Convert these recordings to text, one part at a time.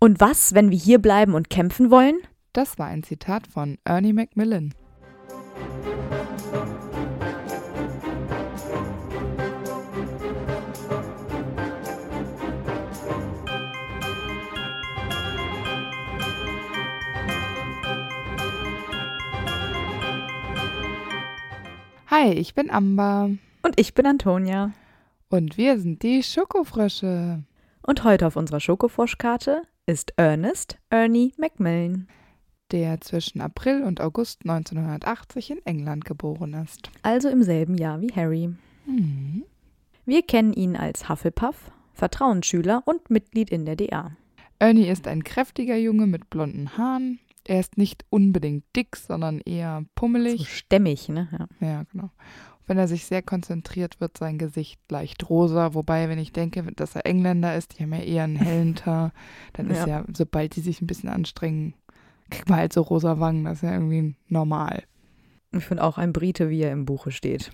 Und was, wenn wir hier bleiben und kämpfen wollen? Das war ein Zitat von Ernie Macmillan. Hi, ich bin Amber. Und ich bin Antonia. Und wir sind die Schokofrösche. Und heute auf unserer Schokofroschkarte ist Ernest Ernie Macmillan. Der zwischen April und August 1980 in England geboren ist. Also im selben Jahr wie Harry. Mhm. Wir kennen ihn als Hufflepuff, Vertrauensschüler und Mitglied in der DA. Ernie ist ein kräftiger Junge mit blonden Haaren. Er ist nicht unbedingt dick, sondern eher pummelig. So stämmig, ne? Ja. Ja, genau. Wenn er sich sehr konzentriert, wird sein Gesicht leicht rosa. Wobei, wenn ich denke, dass er Engländer ist, die haben ja eher einen hellen Teint, dann ist Ja. ja, sobald die sich ein bisschen anstrengen, kriegt man halt so rosa Wangen. Das ist ja irgendwie normal. Ich finde auch ein Brite, wie er im Buche steht.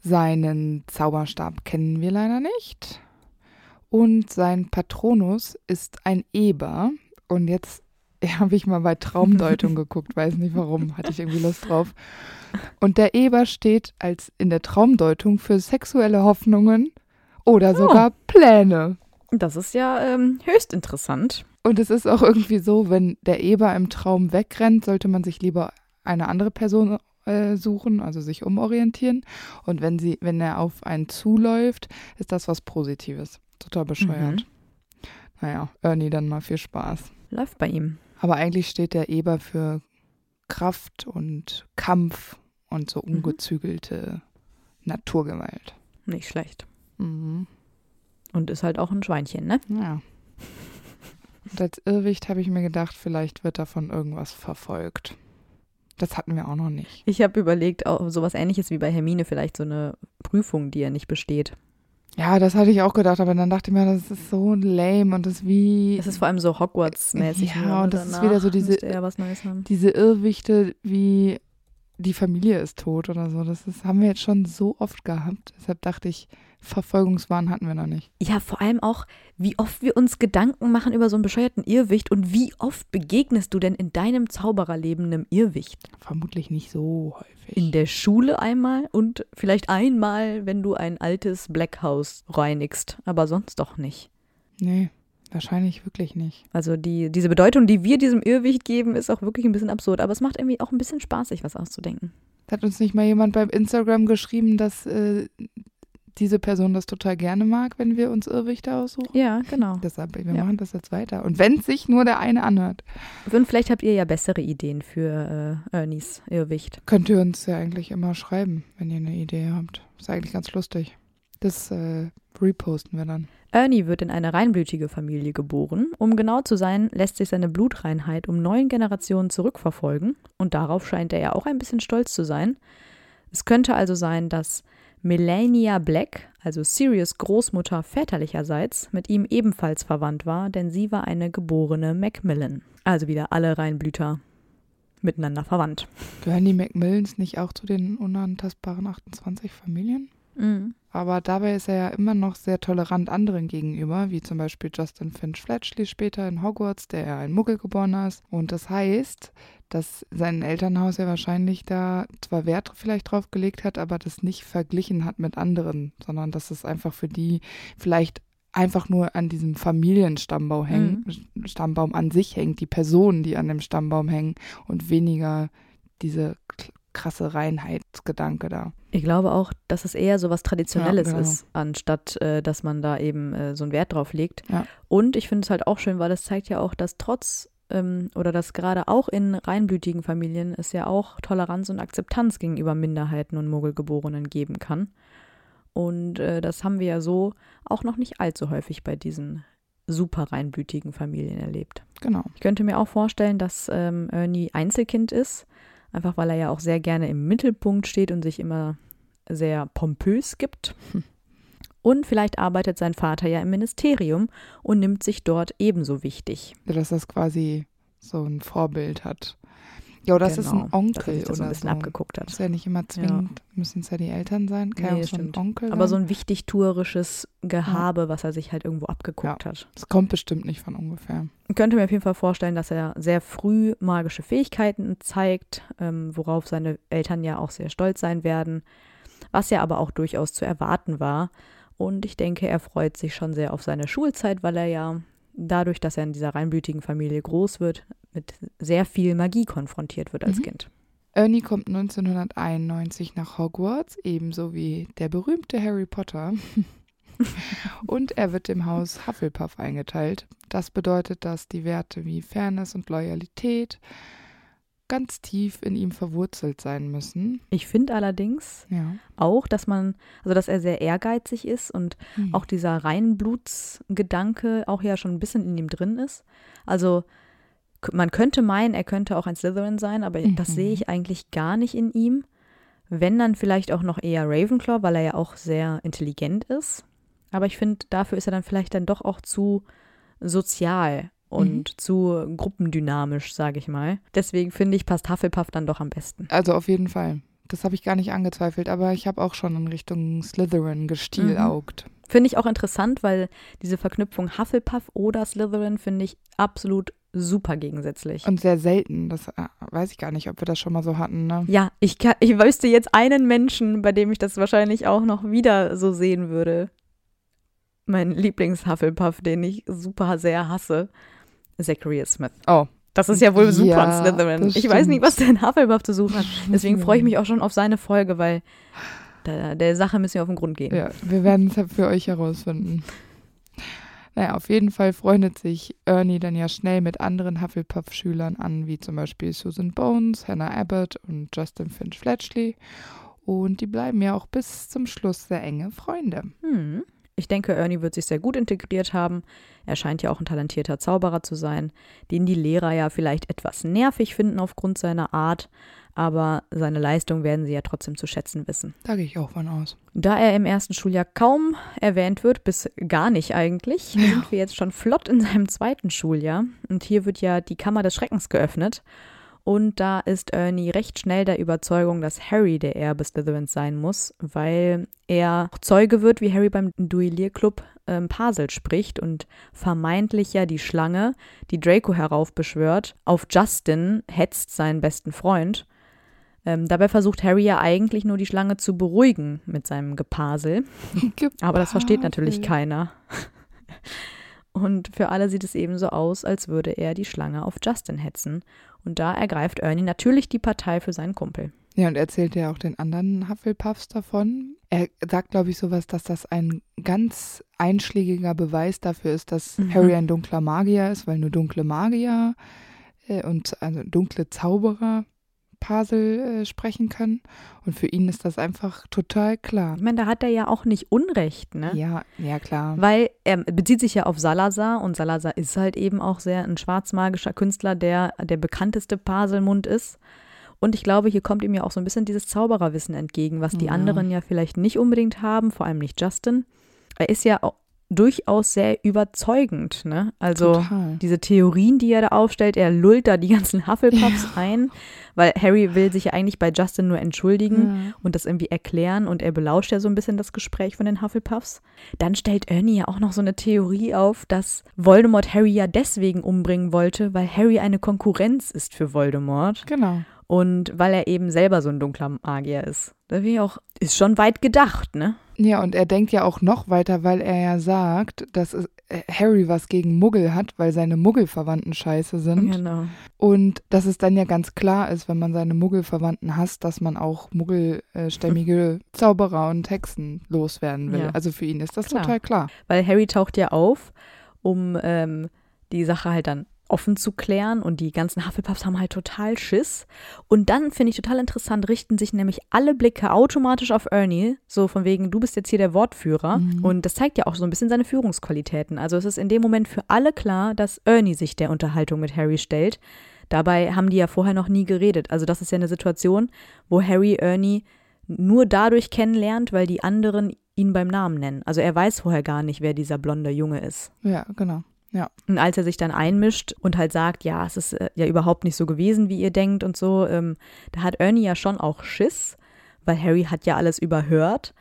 Seinen Zauberstab kennen wir leider nicht. Und sein Patronus ist ein Eber. Und jetzt habe ich mal bei Traumdeutung geguckt, weiß nicht warum, hatte ich irgendwie Lust drauf. Und der Eber steht als in der Traumdeutung für sexuelle Hoffnungen oder sogar Pläne. Das ist ja ähm, höchst interessant. Und es ist auch irgendwie so, wenn der Eber im Traum wegrennt, sollte man sich lieber eine andere Person äh, suchen, also sich umorientieren. Und wenn sie, wenn er auf einen zuläuft, ist das was Positives. Total bescheuert. Naja, Ernie, dann mal viel Spaß. Läuft bei ihm. Aber eigentlich steht der Eber für Kraft und Kampf und so Mhm. ungezügelte Naturgewalt. Nicht schlecht. Mhm. Und ist halt auch ein Schweinchen, ne? Ja. Und als Irrwicht habe ich mir gedacht, vielleicht wird davon irgendwas verfolgt. Das hatten wir auch noch nicht. Ich habe überlegt, auch sowas ähnliches wie bei Hermine, vielleicht so eine Prüfung, die er nicht besteht. Ja, das hatte ich auch gedacht, aber dann dachte ich mir, das ist so lame und das wie Das ist vor allem so Hogwarts-mäßig. Ja, und das ist wieder so diese- diese Irrwichte wie die Familie ist tot oder so. Das ist, haben wir jetzt schon so oft gehabt. Deshalb dachte ich, Verfolgungswahn hatten wir noch nicht. Ja, vor allem auch, wie oft wir uns Gedanken machen über so einen bescheuerten Irrwicht und wie oft begegnest du denn in deinem Zaubererleben einem Irrwicht? Vermutlich nicht so häufig. In der Schule einmal und vielleicht einmal, wenn du ein altes Blackhouse reinigst, aber sonst doch nicht. nee, wahrscheinlich wirklich nicht. Also die, diese Bedeutung, die wir diesem Irrwicht geben, ist auch wirklich ein bisschen absurd, aber es macht irgendwie auch ein bisschen Spaß, sich was auszudenken. Hat uns nicht mal jemand beim Instagram geschrieben, dass äh, diese Person das total gerne mag, wenn wir uns Irrwichte aussuchen? Ja, genau. Deshalb, wir Ja. machen das jetzt weiter. Und wenn sich nur der eine anhört, Und vielleicht habt ihr ja bessere Ideen für äh, Ernies Irrwicht. könnt ihr uns ja eigentlich immer schreiben, wenn ihr eine Idee habt. Ist eigentlich ganz lustig. Das äh, reposten wir dann. Ernie wird in eine reinblütige Familie geboren. Um genau zu sein, lässt sich seine Blutreinheit um neun Generationen zurückverfolgen und darauf scheint er ja auch ein bisschen stolz zu sein. Es könnte also sein, dass Melania Black, also Sirius Großmutter väterlicherseits, mit ihm ebenfalls verwandt war, denn sie war eine geborene Macmillan. Also wieder alle Reinblüter miteinander verwandt. Gehören die Macmillans nicht auch zu den unantastbaren 28 Familien? Mhm. Aber dabei ist er ja immer noch sehr tolerant anderen gegenüber, wie zum Beispiel Justin Finch Fletchley später in Hogwarts, der ja ein Muggelgeborener ist. Und das heißt, dass sein Elternhaus ja wahrscheinlich da zwar Wert vielleicht drauf gelegt hat, aber das nicht verglichen hat mit anderen, sondern dass es einfach für die vielleicht einfach nur an diesem Familienstammbaum hängt, Stammbaum an sich hängt, die Personen, die an dem Stammbaum hängen und weniger diese krasse Reinheitsgedanke da. Ich glaube auch, dass es eher so was Traditionelles Ja, genau. ist, anstatt äh, dass man da eben äh, so einen Wert drauf legt. Ja. Und ich finde es halt auch schön, weil das zeigt ja auch, dass trotz ähm, oder dass gerade auch in reinblütigen Familien es ja auch Toleranz und Akzeptanz gegenüber Minderheiten und Muggelgeborenen geben kann. Und äh, das haben wir ja so auch noch nicht allzu häufig bei diesen super reinblütigen Familien erlebt. Genau. Ich könnte mir auch vorstellen, dass ähm, Ernie Einzelkind ist, einfach weil er ja auch sehr gerne im Mittelpunkt steht und sich immer sehr pompös gibt. Hm. Und vielleicht arbeitet sein Vater ja im Ministerium und nimmt sich dort ebenso wichtig. dass das quasi so ein Vorbild hat. Ja, oder das genau, ist ein dass er Onkel sich das so oder ein bisschen so. abgeguckt hat. Muss ja nicht immer zwingend, müssen es ja die Eltern sein, kann Nee, auch so ein. Onkel Aber so sein. ein wichtigtuerisches Gehabe, was er sich halt irgendwo abgeguckt hat. Das kommt bestimmt nicht von ungefähr. Ich könnte mir auf jeden Fall vorstellen, dass er sehr früh magische Fähigkeiten zeigt, ähm, worauf seine Eltern ja auch sehr stolz sein werden, was ja aber auch durchaus zu erwarten war. Und ich denke, er freut sich schon sehr auf seine Schulzeit, weil er ja dadurch, dass er in dieser reinblütigen Familie groß wird, mit sehr viel Magie konfrontiert wird als Mhm. Kind. Ernie kommt 1991 nach Hogwarts, ebenso wie der berühmte Harry Potter. und er wird dem Haus Hufflepuff eingeteilt. Das bedeutet, dass die Werte wie Fairness und Loyalität ganz tief in ihm verwurzelt sein müssen. Ich finde allerdings Ja. auch, dass man, also dass er sehr ehrgeizig ist und Hm. auch dieser Reinblutsgedanke auch ja schon ein bisschen in ihm drin ist. Also man könnte meinen, er könnte auch ein Slytherin sein, aber das Mhm. sehe ich eigentlich gar nicht in ihm. Wenn dann vielleicht auch noch eher Ravenclaw, weil er ja auch sehr intelligent ist. Aber ich finde, dafür ist er dann vielleicht dann doch auch zu sozial und zu gruppendynamisch, sage ich mal. Deswegen finde ich, passt Hufflepuff dann doch am besten. Also auf jeden Fall. Das habe ich gar nicht angezweifelt, aber ich habe auch schon in Richtung Slytherin gestielaugt. Finde ich auch interessant, weil diese Verknüpfung Hufflepuff oder Slytherin finde ich absolut super gegensätzlich. Und sehr selten. Das äh, weiß ich gar nicht, ob wir das schon mal so hatten. Ne? ja, ich, kann, ich wüsste jetzt einen Menschen, bei dem ich das wahrscheinlich auch noch wieder so sehen würde. Mein Lieblings-Hufflepuff, den ich super sehr hasse, Zachary Smith. Oh, Das ist ja wohl super Ja, Slytherin. Ich weiß nicht, was der in Hufflepuff zu suchen hat. Deswegen freue ich mich auch schon auf seine Folge, weil der, der Sache müssen wir auf den Grund gehen. Ja, wir werden es für euch herausfinden. Naja, auf jeden Fall freundet sich Ernie dann ja schnell mit anderen Hufflepuff-Schülern an, wie zum Beispiel Susan Bones, Hannah Abbott und Justin Finch Fletchley. Und die bleiben ja auch bis zum Schluss sehr enge Freunde. Hm. Ich denke, Ernie wird sich sehr gut integriert haben. Er scheint ja auch ein talentierter Zauberer zu sein, den die Lehrer ja vielleicht etwas nervig finden aufgrund seiner Art, aber seine Leistung werden sie ja trotzdem zu schätzen wissen. Da gehe ich auch von aus. Da er im ersten Schuljahr kaum erwähnt wird, bis gar nicht eigentlich, sind wir jetzt schon flott in seinem zweiten Schuljahr. Und hier wird ja die Kammer des Schreckens geöffnet. Und da ist Ernie recht schnell der Überzeugung, dass Harry der Erbe Slytherins sein muss, weil er Zeuge wird, wie Harry beim Duellierclub ähm, Pasel spricht und vermeintlich ja die Schlange, die Draco heraufbeschwört, auf Justin hetzt, seinen besten Freund. Ähm, dabei versucht Harry ja eigentlich nur die Schlange zu beruhigen mit seinem Gepasel. Aber das versteht natürlich keiner. Und für alle sieht es eben so aus, als würde er die Schlange auf Justin hetzen. Und da ergreift Ernie natürlich die Partei für seinen Kumpel. Ja, und er erzählt ja auch den anderen Hufflepuffs davon. Er sagt, glaube ich, sowas, dass das ein ganz einschlägiger Beweis dafür ist, dass Mhm. Harry ein dunkler Magier ist, weil nur dunkle Magier äh, und also dunkle Zauberer Pasel äh, sprechen können. Und für ihn ist das einfach total klar. Ich meine, da hat er ja auch nicht Unrecht, ne? Ja, ja, klar. Weil er bezieht sich ja auf Salazar und Salazar ist halt eben auch sehr ein schwarzmagischer Künstler, der der bekannteste Paselmund ist. Und ich glaube, hier kommt ihm ja auch so ein bisschen dieses Zaubererwissen entgegen, was die Ja. anderen ja vielleicht nicht unbedingt haben, vor allem nicht Justin. Er ist ja auch durchaus sehr überzeugend, ne? Also Total. diese Theorien, die er da aufstellt, er lullt da die ganzen Hufflepuffs ein, weil Harry will sich ja eigentlich bei Justin nur entschuldigen Ja. und das irgendwie erklären und er belauscht ja so ein bisschen das Gespräch von den Hufflepuffs. Dann stellt Ernie ja auch noch so eine Theorie auf, dass Voldemort Harry ja deswegen umbringen wollte, weil Harry eine Konkurrenz ist für Voldemort Genau. und weil er eben selber so ein dunkler Magier ist. Da finde ich auch, ist schon weit gedacht, ne? Ja, und er denkt ja auch noch weiter, weil er ja sagt, dass äh, Harry was gegen Muggel hat, weil seine Muggelverwandten scheiße sind. Genau. Und dass es dann ja ganz klar ist, wenn man seine Muggelverwandten hasst, dass man auch muggelstämmige Zauberer und Hexen loswerden will. Ja. Also für ihn ist das Klar. total klar. Weil Harry taucht ja auf, um ähm, die Sache halt dann offen zu klären und die ganzen Hufflepuffs haben halt total Schiss. Und dann finde ich total interessant, richten sich nämlich alle Blicke automatisch auf Ernie, so von wegen, du bist jetzt hier der Wortführer. Mhm. Und das zeigt ja auch so ein bisschen seine Führungsqualitäten. Also es ist in dem Moment für alle klar, dass Ernie sich der Unterhaltung mit Harry stellt. Dabei haben die ja vorher noch nie geredet. Also das ist ja eine Situation, wo Harry Ernie nur dadurch kennenlernt, weil die anderen ihn beim Namen nennen. Also er weiß vorher gar nicht, wer dieser blonde Junge ist. Ja, genau. Ja. Und als er sich dann einmischt und halt sagt, ja, es ist äh, ja überhaupt nicht so gewesen, wie ihr denkt und so, ähm, da hat Ernie ja schon auch Schiss, weil Harry hat ja alles überhört.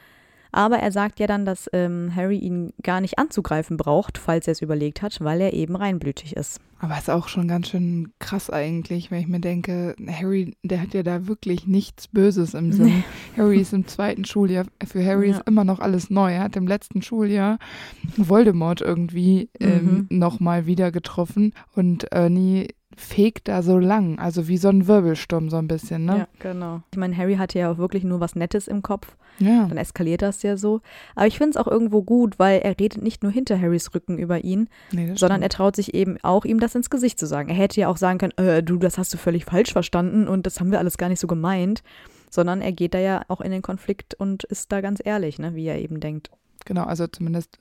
Aber er sagt ja dann, dass ähm, Harry ihn gar nicht anzugreifen braucht, falls er es überlegt hat, weil er eben reinblütig ist. Aber ist auch schon ganz schön krass eigentlich, wenn ich mir denke, Harry, der hat ja da wirklich nichts Böses im Sinn. Harry ist im zweiten Schuljahr. Für Harry Ja. ist immer noch alles neu. Er hat im letzten Schuljahr Voldemort irgendwie ähm, Mhm. nochmal wieder getroffen und Ernie fegt da so lang, also wie so ein Wirbelsturm so ein bisschen, ne? Ja, genau. Ich meine, Harry hatte ja auch wirklich nur was Nettes im Kopf. Ja. Dann eskaliert das ja so. Aber ich finde es auch irgendwo gut, weil er redet nicht nur hinter Harrys Rücken über ihn, Nee, sondern er stimmt. traut sich eben auch, ihm das ins Gesicht zu sagen. Er hätte ja auch sagen können, äh, du, das hast du völlig falsch verstanden und das haben wir alles gar nicht so gemeint. Sondern er geht da ja auch in den Konflikt und ist da ganz ehrlich, ne, wie er eben denkt. Genau, also zumindest,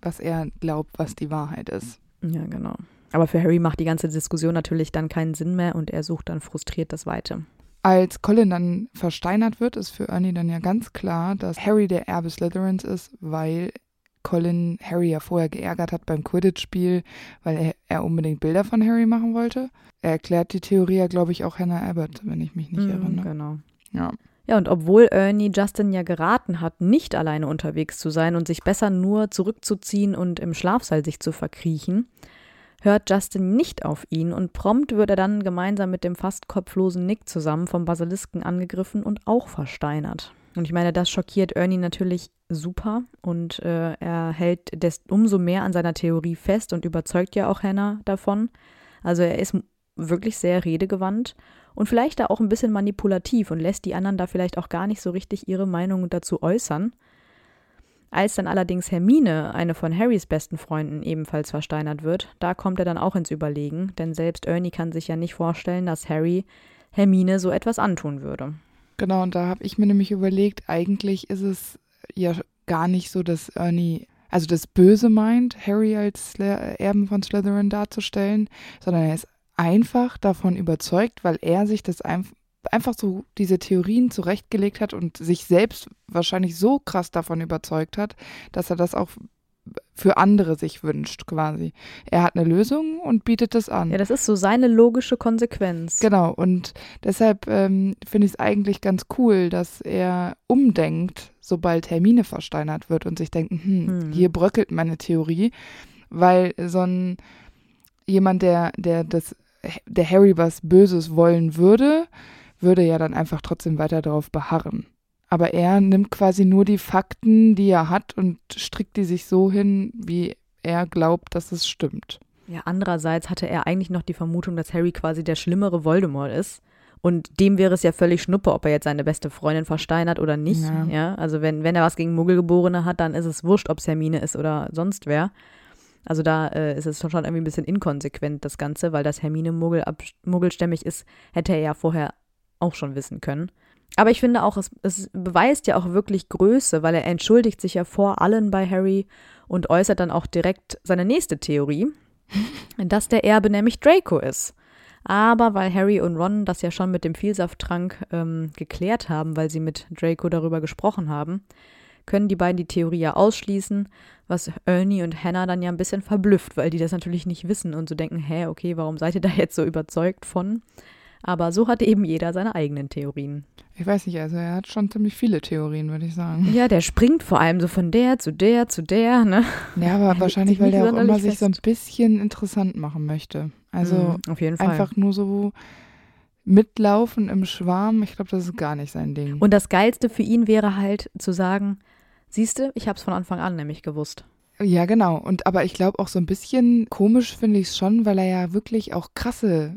was er glaubt, was die Wahrheit ist. Ja, genau. Aber für Harry macht die ganze Diskussion natürlich dann keinen Sinn mehr und er sucht dann frustriert das Weite. Als Colin dann versteinert wird, ist für Ernie dann ja ganz klar, dass Harry der Erbe Slytherins ist, weil Colin Harry ja vorher geärgert hat beim Quidditch-Spiel, weil er, er unbedingt Bilder von Harry machen wollte. Er erklärt die Theorie ja, glaube ich, auch Hannah Abbott, wenn ich mich nicht irre. Ne? Genau. Ja. Ja, und obwohl Ernie Justin ja geraten hat, nicht alleine unterwegs zu sein und sich besser nur zurückzuziehen und im Schlafsaal sich zu verkriechen, hört Justin nicht auf ihn und prompt wird er dann gemeinsam mit dem fast kopflosen Nick zusammen vom Basilisken angegriffen und auch versteinert. Und ich meine, das schockiert Ernie natürlich super und äh, er hält des umso mehr an seiner Theorie fest und überzeugt ja auch Hannah davon. Also er ist wirklich sehr redegewandt und vielleicht da auch ein bisschen manipulativ und lässt die anderen da vielleicht auch gar nicht so richtig ihre Meinung dazu äußern. Als dann allerdings Hermine, eine von Harrys besten Freunden, ebenfalls versteinert wird, da kommt er dann auch ins Überlegen, denn selbst Ernie kann sich ja nicht vorstellen, dass Harry Hermine so etwas antun würde. Genau, und da habe ich mir nämlich überlegt, eigentlich ist es ja gar nicht so, dass Ernie, also das Böse meint, Harry als Erben von Slytherin darzustellen, sondern er ist einfach davon überzeugt, weil er sich das einf einfach so diese Theorien zurechtgelegt hat und sich selbst wahrscheinlich so krass davon überzeugt hat, dass er das auch für andere sich wünscht, quasi. Er hat eine Lösung und bietet das an. Ja, das ist so seine logische Konsequenz. Genau, und deshalb ähm, finde ich es eigentlich ganz cool, dass er umdenkt, sobald Hermine versteinert wird und sich denkt, hm, Hm. hier bröckelt meine Theorie, weil so ein jemand, der, der das, der Harry was Böses wollen würde, würde ja dann einfach trotzdem weiter darauf beharren. Aber er nimmt quasi nur die Fakten, die er hat und strickt die sich so hin, wie er glaubt, dass es stimmt. Ja, andererseits hatte er eigentlich noch die Vermutung, dass Harry quasi der schlimmere Voldemort ist. Und dem wäre es ja völlig schnuppe, ob er jetzt seine beste Freundin versteinert oder nicht. Ja. Ja, also wenn, wenn er was gegen Muggelgeborene hat, dann ist es wurscht, ob es Hermine ist oder sonst wer. Also da äh, ist es schon irgendwie ein bisschen inkonsequent, das Ganze, weil das Hermine Muggel ab, muggelstämmig ist, hätte er ja vorher auch schon wissen können. Aber ich finde auch, es, es beweist ja auch wirklich Größe, weil er entschuldigt sich ja vor allen bei Harry und äußert dann auch direkt seine nächste Theorie, dass der Erbe nämlich Draco ist. Aber weil Harry und Ron das ja schon mit dem Vielsafttrank ähm, geklärt haben, weil sie mit Draco darüber gesprochen haben, können die beiden die Theorie ja ausschließen, was Ernie und Hannah dann ja ein bisschen verblüfft, weil die das natürlich nicht wissen und so denken, hä, okay, warum seid ihr da jetzt so überzeugt von? Aber so hat eben jeder seine eigenen Theorien. Ich weiß nicht, also er hat schon ziemlich viele Theorien, würde ich sagen. Ja, der springt vor allem so von der zu der zu der, ne? Ja, aber legt wahrscheinlich, weil der auch immer sonderlich sich so ein fest. bisschen interessant machen möchte. Also Mhm, auf jeden Fall. einfach nur so mitlaufen im Schwarm, ich glaube, das ist gar nicht sein Ding. Und das Geilste für ihn wäre halt zu sagen, siehste, ich hab's von Anfang an nämlich gewusst. ja, genau. Und aber ich glaube auch so ein bisschen komisch finde ich es schon, weil er ja wirklich auch krasse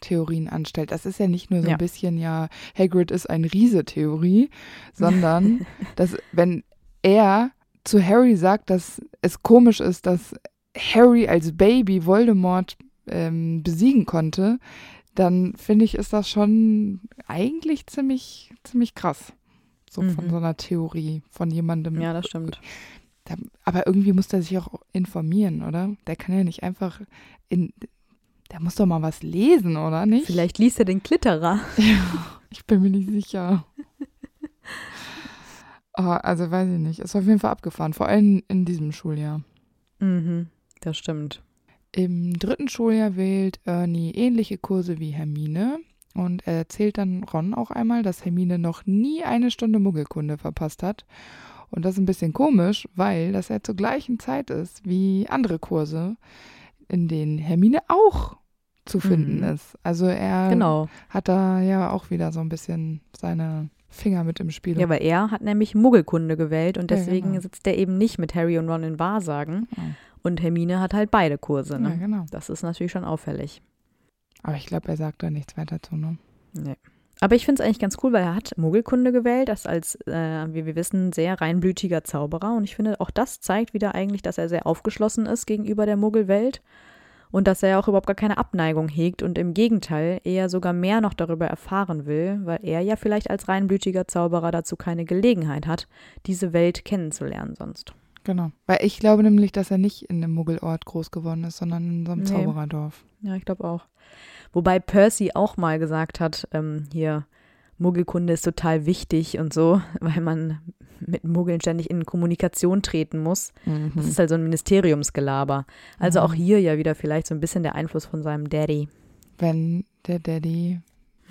Theorien anstellt. Das ist ja nicht nur so Ja. ein bisschen ja Hagrid ist ein Riese-Theorie, sondern dass wenn er zu Harry sagt, dass es komisch ist, dass Harry als Baby Voldemort ähm, besiegen konnte, dann finde ich, ist das schon eigentlich ziemlich, ziemlich krass. So von Mhm. so einer Theorie, von jemandem. Ja, das stimmt. Da, aber irgendwie muss der sich auch informieren, oder? Der kann ja nicht einfach in. Der muss doch mal was lesen, oder nicht? Vielleicht liest er den Klitterer. Ja, ich bin mir nicht sicher. oh, also weiß ich nicht. Ist auf jeden Fall abgefahren, vor allem in diesem Schuljahr. Mhm, das stimmt. Im dritten Schuljahr wählt Ernie ähnliche Kurse wie Hermine und er erzählt dann Ron auch einmal, dass Hermine noch nie eine Stunde Muggelkunde verpasst hat. Und das ist ein bisschen komisch, weil das ja zur gleichen Zeit ist wie andere Kurse, in denen Hermine auch zu finden Mhm. ist. Also er Genau. hat da ja auch wieder so ein bisschen seine Finger mit im Spiel. Ja, weil er hat nämlich Muggelkunde gewählt und Ja, deswegen genau. sitzt er eben nicht mit Harry und Ron in Wahrsagen. Ja. Und Hermine hat halt beide Kurse. ja, Ne? genau. Das ist natürlich schon auffällig. Aber ich glaube, er sagt da nichts weiter zu, ne? Nee. Aber ich finde es eigentlich ganz cool, weil er hat Muggelkunde gewählt, das als, äh, wie wir wissen, sehr reinblütiger Zauberer. Und ich finde, auch das zeigt wieder eigentlich, dass er sehr aufgeschlossen ist gegenüber der Muggelwelt und dass er auch überhaupt gar keine Abneigung hegt und im Gegenteil eher sogar mehr noch darüber erfahren will, weil er ja vielleicht als reinblütiger Zauberer dazu keine Gelegenheit hat, diese Welt kennenzulernen sonst. Genau. Weil ich glaube nämlich, dass er nicht in einem Muggelort groß geworden ist, sondern in so einem Nee. Zaubererdorf. Ja, ich glaube auch. Wobei Percy auch mal gesagt hat, ähm, hier, Muggelkunde ist total wichtig und so, weil man mit Muggeln ständig in Kommunikation treten muss. Das ist halt so ein Ministeriumsgelaber. Also auch Mhm. hier ja wieder vielleicht so ein bisschen der Einfluss von seinem Daddy. Wenn der Daddy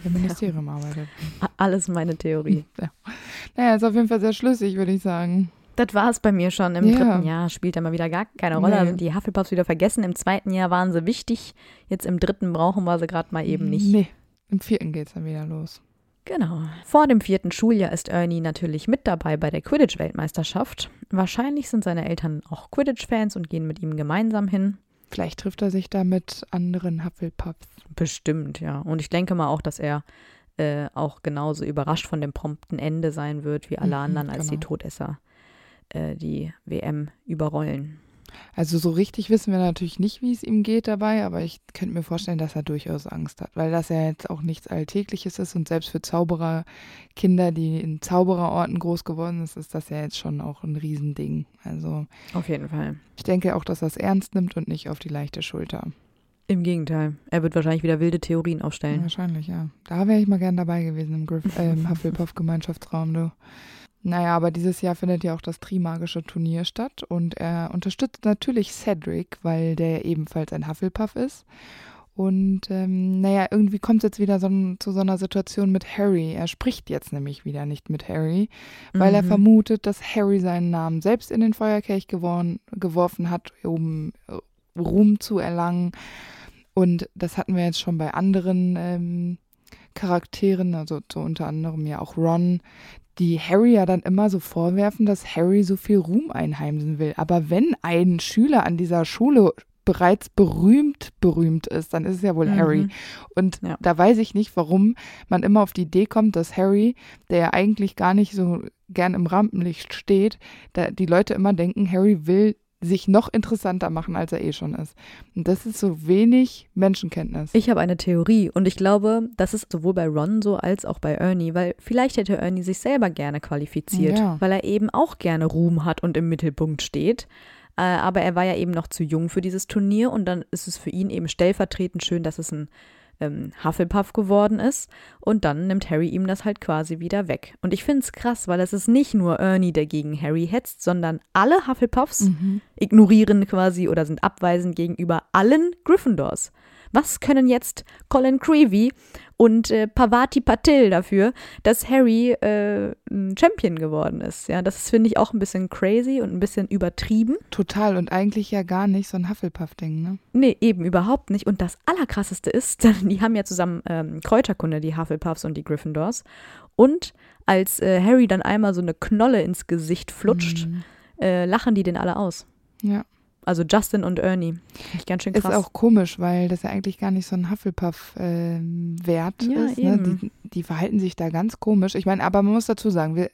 im Ministerium arbeitet. A- Alles meine Theorie. Naja, ist auf jeden Fall sehr schlüssig, würde ich sagen. Das war es bei mir schon. Im Ja. dritten Jahr spielt er mal wieder gar keine Rolle. Da Nee. sind die Hufflepuffs wieder vergessen. Im zweiten Jahr waren sie wichtig. Jetzt im dritten brauchen wir sie gerade mal eben nicht. Nee. Im vierten geht's dann wieder los. Genau. Vor dem vierten Schuljahr ist Ernie natürlich mit dabei bei der Quidditch-Weltmeisterschaft. Wahrscheinlich sind seine Eltern auch Quidditch-Fans und gehen mit ihm gemeinsam hin. Vielleicht trifft er sich da mit anderen Hufflepuffs. Bestimmt, ja. Und ich denke mal auch, dass er äh, auch genauso überrascht von dem prompten Ende sein wird, wie alle Mhm, anderen, als die genau. Todesser äh, die WM überrollen. Also so richtig wissen wir natürlich nicht, wie es ihm geht dabei, aber ich könnte mir vorstellen, dass er durchaus Angst hat, weil das ja jetzt auch nichts Alltägliches ist und selbst für Zaubererkinder, die in Zaubererorten groß geworden sind, ist das ja jetzt schon auch ein Riesending. Also Auf jeden Fall. ich denke auch, dass er es ernst nimmt und nicht auf die leichte Schulter. Im Gegenteil. Er wird wahrscheinlich wieder wilde Theorien aufstellen. Wahrscheinlich, ja. Da wäre ich mal gern dabei gewesen im, Griff äh, im Hufflepuff-Gemeinschaftsraum, du. Naja, aber dieses Jahr findet ja auch das Trimagische Turnier statt und er unterstützt natürlich Cedric, weil der ebenfalls ein Hufflepuff ist. Und ähm, naja, irgendwie kommt es jetzt wieder so, zu so einer Situation mit Harry. Er spricht jetzt nämlich wieder nicht mit Harry, weil er Mhm. vermutet, dass Harry seinen Namen selbst in den Feuerkelch geworfen, geworfen hat, um äh, Ruhm zu erlangen. Und das hatten wir jetzt schon bei anderen ähm, Charakteren, also so unter anderem ja auch Ron, die Harry ja dann immer so vorwerfen, dass Harry so viel Ruhm einheimsen will. Aber wenn ein Schüler an dieser Schule bereits berühmt berühmt ist, dann ist es ja wohl Mhm. Harry. Und Ja. da weiß ich nicht, warum man immer auf die Idee kommt, dass Harry, der ja eigentlich gar nicht so gern im Rampenlicht steht, da die Leute immer denken, Harry will sich noch interessanter machen, als er eh schon ist. Und das ist so wenig Menschenkenntnis. Ich habe eine Theorie und ich glaube, das ist sowohl bei Ron so als auch bei Ernie, weil vielleicht hätte Ernie sich selber gerne qualifiziert, Ja. weil er eben auch gerne Ruhm hat und im Mittelpunkt steht. Äh, aber er war ja eben noch zu jung für dieses Turnier und dann ist es für ihn eben stellvertretend schön, dass es ein ähm, Hufflepuff geworden ist und dann nimmt Harry ihm das halt quasi wieder weg. Und ich finde es krass, weil es ist nicht nur Ernie, der gegen Harry hetzt, sondern alle Hufflepuffs Mhm. ignorieren quasi oder sind abweisend gegenüber allen Gryffindors. Was können jetzt Colin Creevy und äh, Pavati Patil dafür, dass Harry äh, ein Champion geworden ist? Ja, das finde ich auch ein bisschen crazy und ein bisschen übertrieben. Total und eigentlich ja gar nicht so ein Hufflepuff-Ding, ne? Nee, eben überhaupt nicht. Und das Allerkrasseste ist, die haben ja zusammen ähm, Kräuterkunde, die Hufflepuffs und die Gryffindors. Und als äh, Harry dann einmal so eine Knolle ins Gesicht flutscht, Mhm. äh, lachen die den alle aus. Ja. Also Justin und Ernie. Finde ich ganz schön krass. Ist auch komisch, weil das ja eigentlich gar nicht so ein Hufflepuff-Wert Ja, ist. Ne? Die, die verhalten sich da ganz komisch. Ich meine, aber man muss dazu sagen, wir,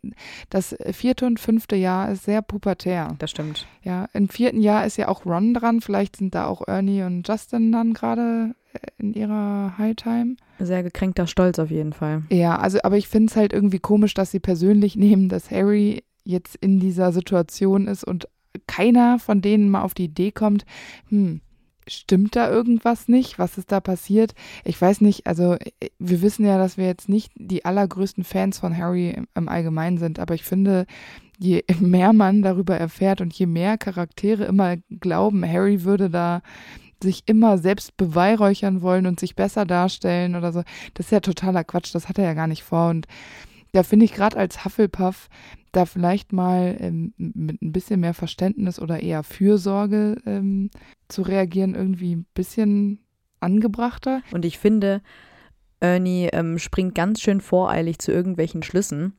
das vierte und fünfte Jahr ist sehr pubertär. Das stimmt. Ja, im vierten Jahr ist ja auch Ron dran. Vielleicht sind da auch Ernie und Justin dann gerade äh, in ihrer High-Time. Sehr gekränkter Stolz auf jeden Fall. Ja, also, aber ich finde es halt irgendwie komisch, dass sie persönlich nehmen, dass Harry jetzt in dieser Situation ist und keiner von denen mal auf die Idee kommt, hm, stimmt da irgendwas nicht? Was ist da passiert? Ich weiß nicht, also äh, wir wissen ja, dass wir jetzt nicht die allergrößten Fans von Harry im, Allgemeinen sind, aber ich finde, je mehr man darüber erfährt und je mehr Charaktere immer glauben, Harry würde da sich immer selbst beweihräuchern wollen und sich besser darstellen oder so. Das ist ja totaler Quatsch, das hat er ja gar nicht vor. Und da finde ich gerade als Hufflepuff da vielleicht mal ähm, mit ein bisschen mehr Verständnis oder eher Fürsorge ähm, zu reagieren, irgendwie ein bisschen angebrachter. Und ich finde, Ernie ähm, springt ganz schön voreilig zu irgendwelchen Schlüssen.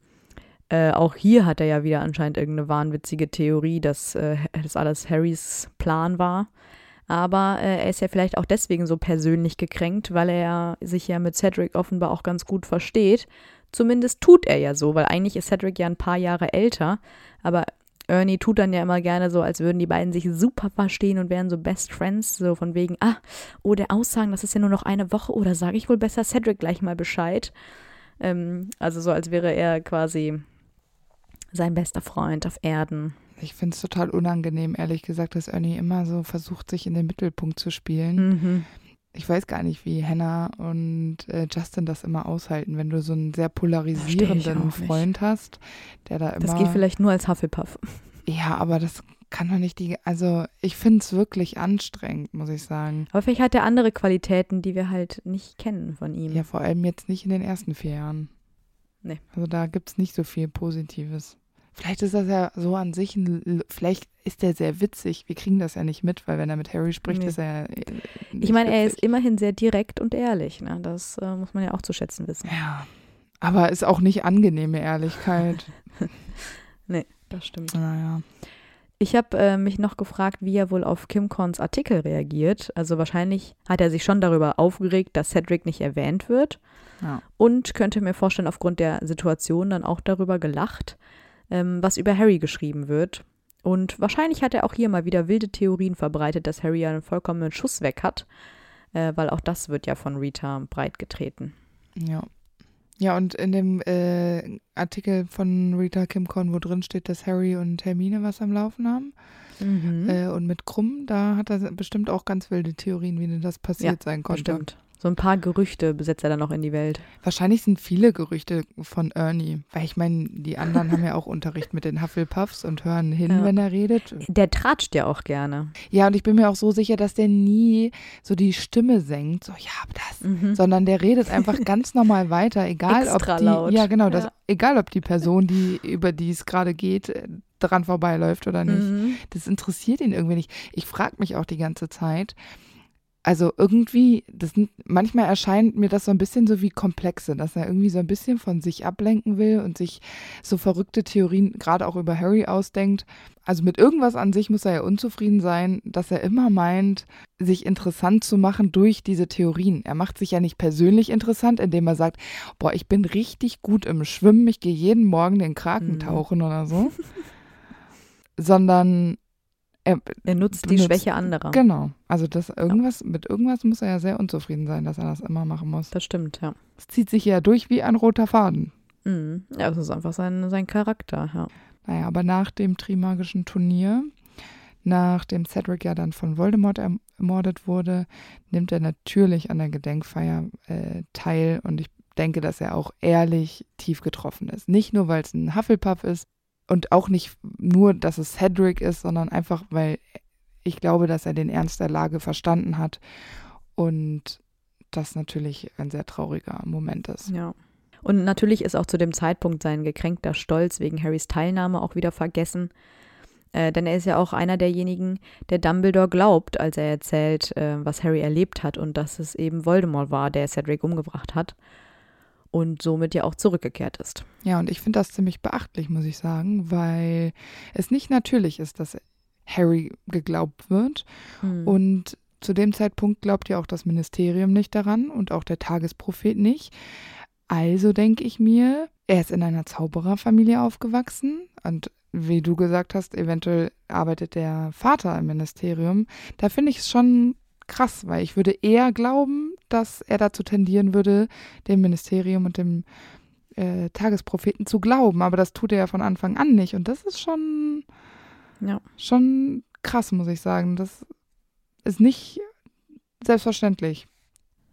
Äh, auch hier hat er ja wieder anscheinend irgendeine wahnwitzige Theorie, dass äh, das alles Harrys Plan war. Aber äh, er ist ja vielleicht auch deswegen so persönlich gekränkt, weil er sich ja mit Cedric offenbar auch ganz gut versteht Zumindest tut er ja so, weil eigentlich ist Cedric ja ein paar Jahre älter, aber Ernie tut dann ja immer gerne so, als würden die beiden sich super verstehen und wären so Best Friends, so von wegen, ah, oh, der Aussagen, das ist ja nur noch eine Woche, oder sage ich wohl besser Cedric gleich mal Bescheid. Ähm, also so, als wäre er quasi sein bester Freund auf Erden. Ich finde es total unangenehm, ehrlich gesagt, dass Ernie immer so versucht, sich in den Mittelpunkt zu spielen. Mhm ich weiß gar nicht, wie Hannah und äh, Justin das immer aushalten, wenn du so einen sehr polarisierenden Freund hast, der da immer. Das geht vielleicht nur als Hufflepuff. Ja, aber das kann doch nicht die. Also, ich finde es wirklich anstrengend, muss ich sagen. Aber vielleicht hat er andere Qualitäten, die wir halt nicht kennen von ihm. Ja, vor allem jetzt nicht in den ersten vier Jahren. Nee. Also, da gibt es nicht so viel Positives. Vielleicht ist das ja so an sich, ein, vielleicht ist der sehr witzig. Wir kriegen das ja nicht mit, weil wenn er mit Harry spricht, nee. ist er. Äh, ich meine, er ist immerhin sehr direkt und ehrlich. Ne? Das äh, muss man ja auch zu schätzen wissen. Ja. Aber ist auch nicht angenehme Ehrlichkeit. nee, das stimmt. Naja. Ich habe äh, mich noch gefragt, wie er wohl auf Kim Korns Artikel reagiert. Also wahrscheinlich hat er sich schon darüber aufgeregt, dass Cedric nicht erwähnt wird. Ja. Und könnte mir vorstellen, aufgrund der Situation dann auch darüber gelacht ähm, was über Harry geschrieben wird. Und wahrscheinlich hat er auch hier mal wieder wilde Theorien verbreitet, dass Harry einen vollkommenen Schuss weg hat, äh, weil auch das wird ja von Rita breit getreten. Ja. Ja, und in dem äh, Artikel von Rita Kim Korn, wo drin steht, dass Harry und Hermine was am Laufen haben. Mhm. Äh, und mit Krumm, da hat er bestimmt auch ganz wilde Theorien, wie denn das passiert ja, sein konnte. Bestimmt. So ein paar Gerüchte besetzt er dann noch in die Welt. Wahrscheinlich sind viele Gerüchte von Ernie, weil ich meine, die anderen haben ja auch Unterricht mit den Hufflepuffs und hören hin, ja. wenn er redet. Der tratscht ja auch gerne. Ja, und ich bin mir auch so sicher, dass der nie so die Stimme senkt, so ja, das, mhm. sondern der redet einfach ganz normal weiter, egal ob die, laut. ja genau, das, egal ob die Person, die über die es gerade geht, dran vorbeiläuft oder nicht. Mhm. Das interessiert ihn irgendwie nicht. Ich frage mich auch die ganze Zeit, also irgendwie, das manchmal erscheint mir das so ein bisschen so wie Komplexe, dass er irgendwie so ein bisschen von sich ablenken will und sich so verrückte Theorien gerade auch über Harry ausdenkt. Also mit irgendwas an sich muss er ja unzufrieden sein, dass er immer meint, sich interessant zu machen durch diese Theorien. Er macht sich ja nicht persönlich interessant, indem er sagt, boah, ich bin richtig gut im Schwimmen, ich gehe jeden Morgen den Kraken mhm. tauchen oder so. sondern er, er nutzt die Schwäche anderer. Genau. Also das irgendwas, ja. mit irgendwas muss er ja sehr unzufrieden sein, dass er das immer machen muss. Das stimmt, ja. Es zieht sich ja durch wie ein roter Faden. Mhm. Ja, das ist einfach sein, sein Charakter, ja. Naja, aber nach dem Trimagischen Turnier, nachdem Cedric ja dann von Voldemort ermordet wurde, nimmt er natürlich an der Gedenkfeier äh, teil und ich denke, dass er auch ehrlich tief getroffen ist. Nicht nur, weil es ein Hufflepuff ist, und auch nicht nur, dass es Cedric ist, sondern einfach, weil ich glaube, dass er den Ernst der Lage verstanden hat und das natürlich ein sehr trauriger Moment ist. Ja. Und natürlich ist auch zu dem Zeitpunkt sein gekränkter Stolz wegen Harrys Teilnahme auch wieder vergessen. Äh, denn er ist ja auch einer derjenigen, der Dumbledore glaubt, als er erzählt, äh, was Harry erlebt hat und dass es eben Voldemort war, der Cedric umgebracht hat und somit ja auch zurückgekehrt ist. Ja, und ich finde das ziemlich beachtlich, muss ich sagen, weil es nicht natürlich ist, dass Harry geglaubt wird. Hm. Und zu dem Zeitpunkt glaubt ja auch das Ministerium nicht daran und auch der Tagesprophet nicht. Also denke ich mir, er ist in einer Zaubererfamilie aufgewachsen und wie du gesagt hast, eventuell arbeitet der Vater im Ministerium. Da finde ich es schon krass, weil ich würde eher glauben, dass er dazu tendieren würde, dem Ministerium und dem äh, Tagespropheten zu glauben. Aber das tut er ja von Anfang an nicht. Und das ist schon, ja. schon krass, muss ich sagen. Das ist nicht selbstverständlich.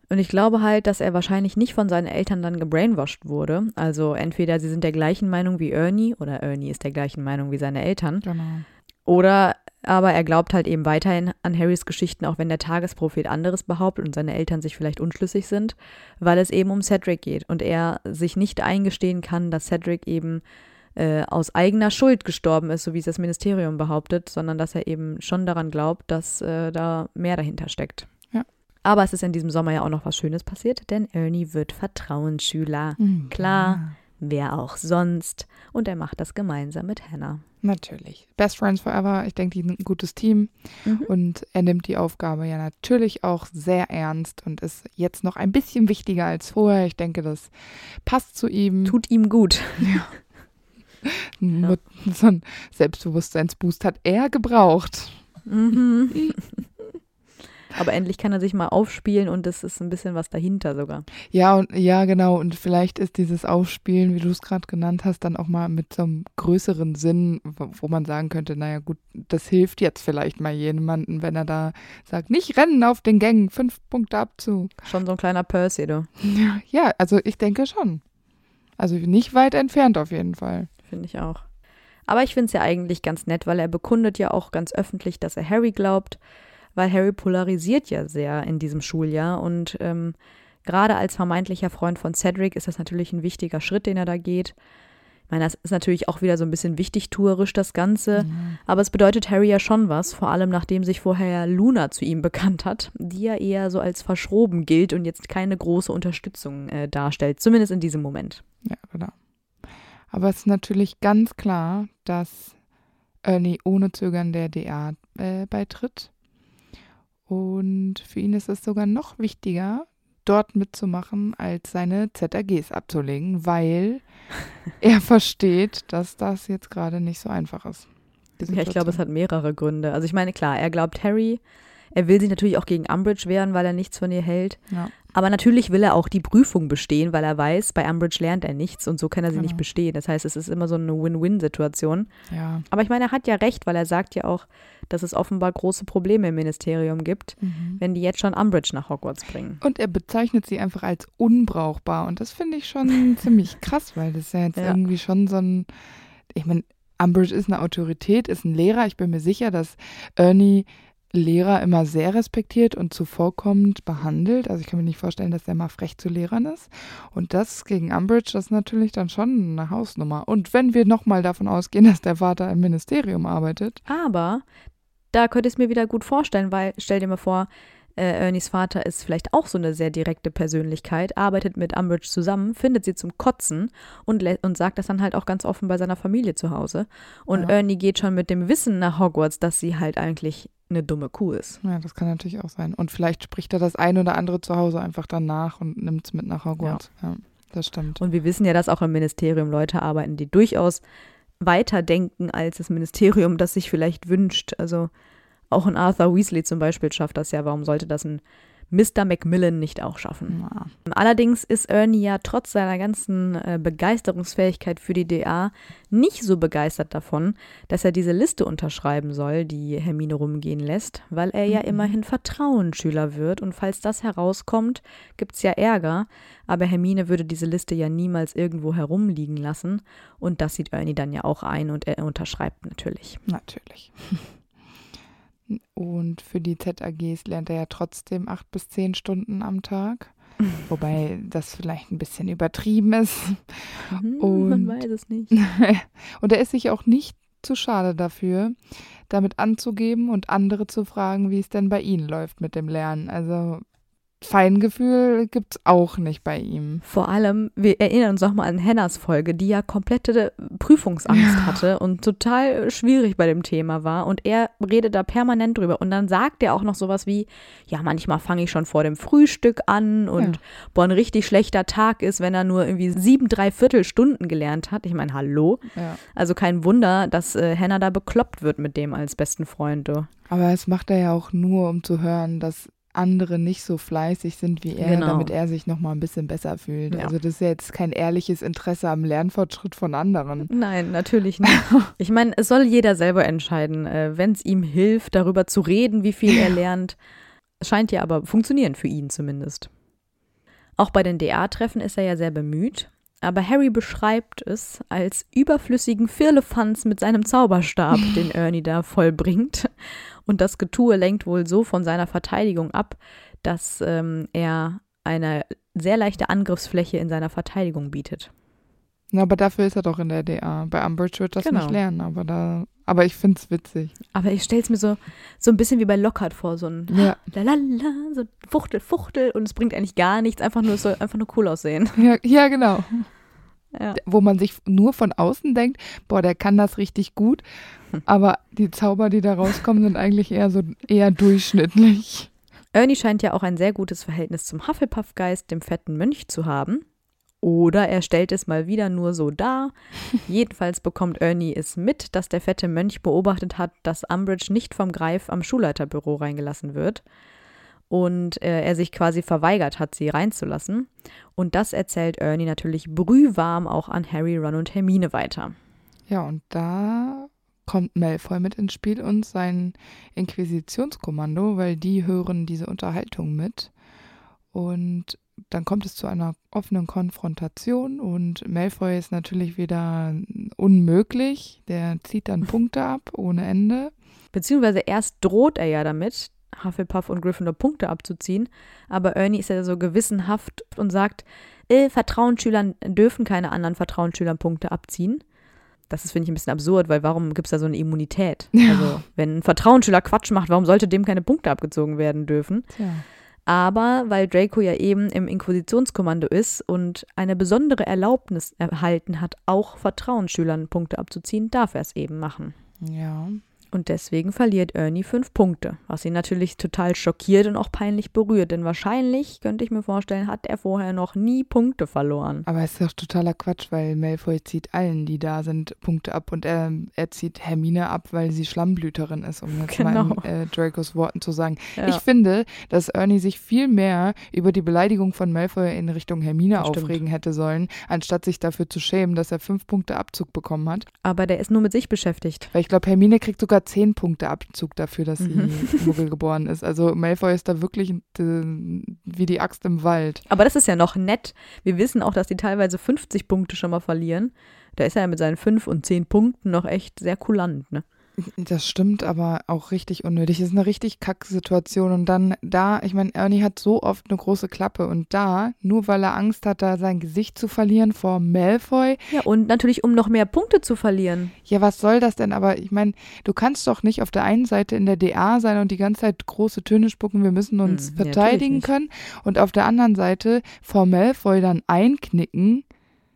Und ich glaube halt, dass er wahrscheinlich nicht von seinen Eltern dann gebrainwashed wurde. Also entweder sie sind der gleichen Meinung wie Ernie oder Ernie ist der gleichen Meinung wie seine Eltern. Genau. Oder aber er glaubt halt eben weiterhin an Harrys Geschichten, auch wenn der Tagesprophet anderes behauptet und seine Eltern sich vielleicht unschlüssig sind, weil es eben um Cedric geht und er sich nicht eingestehen kann, dass Cedric eben äh, aus eigener Schuld gestorben ist, so wie es das Ministerium behauptet, sondern dass er eben schon daran glaubt, dass äh, da mehr dahinter steckt. Ja. Aber es ist in diesem Sommer ja auch noch was Schönes passiert, denn Ernie wird Vertrauensschüler. Mhm, Klar, wer auch sonst. Und er macht das gemeinsam mit Hannah. Natürlich. Best Friends Forever, ich denke, die sind ein gutes Team. Mhm. Und er nimmt die Aufgabe ja natürlich auch sehr ernst und ist jetzt noch ein bisschen wichtiger als vorher. Ich denke, das passt zu ihm. Tut ihm gut. Mut- So ein Selbstbewusstseinsboost hat er gebraucht. Mhm. Aber endlich kann er sich mal aufspielen und es ist ein bisschen was dahinter sogar. Ja, und ja, genau. Und vielleicht ist dieses Aufspielen, wie du es gerade genannt hast, dann auch mal mit so einem größeren Sinn, wo, man sagen könnte, naja gut, das hilft jetzt vielleicht mal jemandem, wenn er da sagt, nicht rennen auf den Gängen, fünf Punkte Abzug. Schon so ein kleiner Percy, du. Ja, ja, also ich denke schon. Also nicht weit entfernt auf jeden Fall. Finde ich auch. Aber ich finde es ja eigentlich ganz nett, weil er bekundet ja auch ganz öffentlich, dass er Harry glaubt, weil Harry polarisiert ja sehr in diesem Schuljahr und ähm, gerade als vermeintlicher Freund von Cedric ist das natürlich ein wichtiger Schritt, den er da geht. Ich meine, das ist natürlich auch wieder so ein bisschen wichtigtuerisch, das Ganze. Aber es bedeutet Harry ja schon was, vor allem nachdem sich vorher Luna zu ihm bekannt hat, die ja eher so als verschroben gilt und jetzt keine große Unterstützung äh, darstellt, zumindest in diesem Moment. Ja, genau. Aber es ist natürlich ganz klar, dass Ernie ohne Zögern der DA äh, beitritt. Und für ihn ist es sogar noch wichtiger, dort mitzumachen, als seine ZAGs abzulegen, weil er versteht, dass das jetzt gerade nicht so einfach ist. Ja, ich glaube, es hat mehrere Gründe. Also ich meine, klar, er glaubt Harry, er will sich natürlich auch gegen Umbridge wehren, weil er nichts von ihr hält. Ja. Aber natürlich will er auch die Prüfung bestehen, weil er weiß, bei Umbridge lernt er nichts und so kann er sie nicht Genau. bestehen. Das heißt, es ist immer so eine Win-Win-Situation. Ja. Aber ich meine, er hat ja recht, weil er sagt ja auch, dass es offenbar große Probleme im Ministerium gibt, Mhm. wenn die jetzt schon Umbridge nach Hogwarts bringen. Und er bezeichnet sie einfach als unbrauchbar. Und das finde ich schon ziemlich krass, weil das ja jetzt Ja. irgendwie schon so ein. Ich meine, Umbridge ist eine Autorität, ist ein Lehrer. Ich bin mir sicher, dass Ernie Lehrer immer sehr respektiert und zuvorkommend behandelt. Also ich kann mir nicht vorstellen, dass er mal frech zu Lehrern ist. Und das gegen Umbridge, das ist natürlich dann schon eine Hausnummer. Und wenn wir nochmal davon ausgehen, dass der Vater im Ministerium arbeitet, Aber da könnte ich es mir wieder gut vorstellen, weil stell dir mal vor, äh, Ernies Vater ist vielleicht auch so eine sehr direkte Persönlichkeit, arbeitet mit Umbridge zusammen, findet sie zum Kotzen und, und sagt das dann halt auch ganz offen bei seiner Familie zu Hause. Und Ja. Ernie geht schon mit dem Wissen nach Hogwarts, dass sie halt eigentlich eine dumme Kuh ist. ja, das kann natürlich auch sein. Und vielleicht spricht er das ein oder andere zu Hause einfach dann nach und nimmt es mit nach Hogwarts. Ja, das stimmt. Und wir wissen ja, dass auch im Ministerium Leute arbeiten, die durchaus weiter denken als das Ministerium das sich vielleicht wünscht. Also auch ein Arthur Weasley zum Beispiel schafft das ja. Warum sollte das ein Mr. Macmillan nicht auch schaffen? Ja. Allerdings ist Ernie ja trotz seiner ganzen äh, Begeisterungsfähigkeit für die DA nicht so begeistert davon, dass er diese Liste unterschreiben soll, die Hermine rumgehen lässt, weil er ja Mhm. immerhin Vertrauensschüler wird und falls das herauskommt, gibt es ja Ärger, aber Hermine würde diese Liste ja niemals irgendwo herumliegen lassen und das sieht Ernie dann ja auch ein und er unterschreibt natürlich. Natürlich. Und für die ZAGs lernt er ja trotzdem acht bis zehn Stunden am Tag. Wobei das vielleicht ein bisschen übertrieben ist. Hm, Und- man weiß es nicht. Und er ist sich auch nicht zu schade dafür, damit anzugeben und andere zu fragen, wie es denn bei ihnen läuft mit dem Lernen. Also Feingefühl gibt's auch nicht bei ihm. Vor allem, wir erinnern uns nochmal an Hennas Folge, die ja komplette Prüfungsangst Ja. hatte und total schwierig bei dem Thema war. Und er redet da permanent drüber. Und dann sagt er auch noch sowas wie, ja, manchmal fange ich schon vor dem Frühstück an und Ja. boah, ein richtig schlechter Tag ist, wenn er nur irgendwie sieben, dreiviertel Stunden gelernt hat. Ich meine, hallo. Ja. Also kein Wunder, dass äh, Hannah da bekloppt wird mit dem als besten Freund. Du. Aber das macht er ja auch nur, um zu hören, dass andere nicht so fleißig sind wie er, Genau. damit er sich noch mal ein bisschen besser fühlt. Ja. Also das ist ja jetzt kein ehrliches Interesse am Lernfortschritt von anderen. Nein, natürlich nicht. Ich meine, es soll jeder selber entscheiden, äh, wenn es ihm hilft, darüber zu reden, wie viel er lernt. Scheint ja aber funktionieren für ihn zumindest. Auch bei den DA-Treffen ist er ja sehr bemüht. Aber Harry beschreibt es als überflüssigen Firlefanz mit seinem Zauberstab, den Ernie da vollbringt. Und das Getue lenkt wohl so von seiner Verteidigung ab, dass ähm, er eine sehr leichte Angriffsfläche in seiner Verteidigung bietet. Na, aber dafür ist er doch in der DA. Bei Umbridge wird das Genau. nicht lernen, aber da. Aber ich finde es witzig. Aber ich stelle es mir so, so ein bisschen wie bei Lockhart vor, so ein Ja. Lalala, so Fuchtel, Fuchtel und es bringt eigentlich gar nichts, einfach nur, es soll einfach nur cool aussehen. Ja, ja genau. Ja. Wo man sich nur von außen denkt, boah, der kann das richtig gut. Aber die Zauber, die da rauskommen, sind eigentlich eher so eher durchschnittlich. Ernie scheint ja auch ein sehr gutes Verhältnis zum Hufflepuff-Geist, dem fetten Mönch, zu haben. Oder er stellt es mal wieder nur so dar. Jedenfalls bekommt Ernie es mit, dass der fette Mönch beobachtet hat, dass Umbridge nicht vom Greif am Schulleiterbüro reingelassen wird. Und äh, er sich quasi verweigert hat, sie reinzulassen. Und das erzählt Ernie natürlich brühwarm auch an Harry, Ron und Hermine weiter. Ja, und da kommt Malfoy mit ins Spiel und sein Inquisitionskommando, weil die hören diese Unterhaltung mit. Und dann kommt es zu einer offenen Konfrontation und Malfoy ist natürlich wieder unmöglich. Der zieht dann Punkte ab ohne Ende. Beziehungsweise erst droht er ja damit, Hufflepuff und Gryffindor Punkte abzuziehen, aber Ernie ist ja so gewissenhaft und sagt, äh, Vertrauensschülern dürfen keine anderen Vertrauensschülern Punkte abziehen. Das ist, finde ich, ein bisschen absurd, weil warum gibt es da so eine Immunität? Ja. Also, wenn ein Vertrauensschüler Quatsch macht, warum sollte dem keine Punkte abgezogen werden dürfen? Tja. Aber weil Draco ja eben im Inquisitionskommando ist und eine besondere Erlaubnis erhalten hat, auch Vertrauensschülern Punkte abzuziehen, darf er es eben machen. Ja. Und deswegen verliert Ernie fünf Punkte, was ihn natürlich total schockiert und auch peinlich berührt. Denn wahrscheinlich, könnte ich mir vorstellen, hat er vorher noch nie Punkte verloren. Aber es ist doch totaler Quatsch, weil Malfoy zieht allen, die da sind, Punkte ab und er, er zieht Hermine ab, weil sie Schlammblüterin ist, um jetzt Genau. mal in äh, Dracos Worten zu sagen. Ja. Ich finde, dass Ernie sich viel mehr über die Beleidigung von Malfoy in Richtung Hermine Das stimmt. aufregen hätte sollen, anstatt sich dafür zu schämen, dass er fünf Punkte Abzug bekommen hat. Aber der ist nur mit sich beschäftigt. Weil ich glaube, Hermine kriegt sogar zehn Punkte Abzug dafür, dass sie Mhm. Muggel geboren ist. Also Malfoy ist da wirklich wie die Axt im Wald. Aber das ist ja noch nett. Wir wissen auch, dass die teilweise 50 Punkte schon mal verlieren. Da ist er ja mit seinen 5 und 10 Punkten noch echt sehr kulant, ne? Das stimmt, aber auch richtig unnötig. Es ist eine richtig kacke Situation. Und dann da, ich meine, Ernie hat so oft eine große Klappe. Und da, nur weil er Angst hat, da sein Gesicht zu verlieren vor Malfoy, Ja, und natürlich, um noch mehr Punkte zu verlieren. ja, was soll das denn? Aber ich meine, du kannst doch nicht auf der einen Seite in der DA sein und die ganze Zeit große Töne spucken, wir müssen uns Hm, verteidigen können. Und auf der anderen Seite vor Malfoy dann einknicken.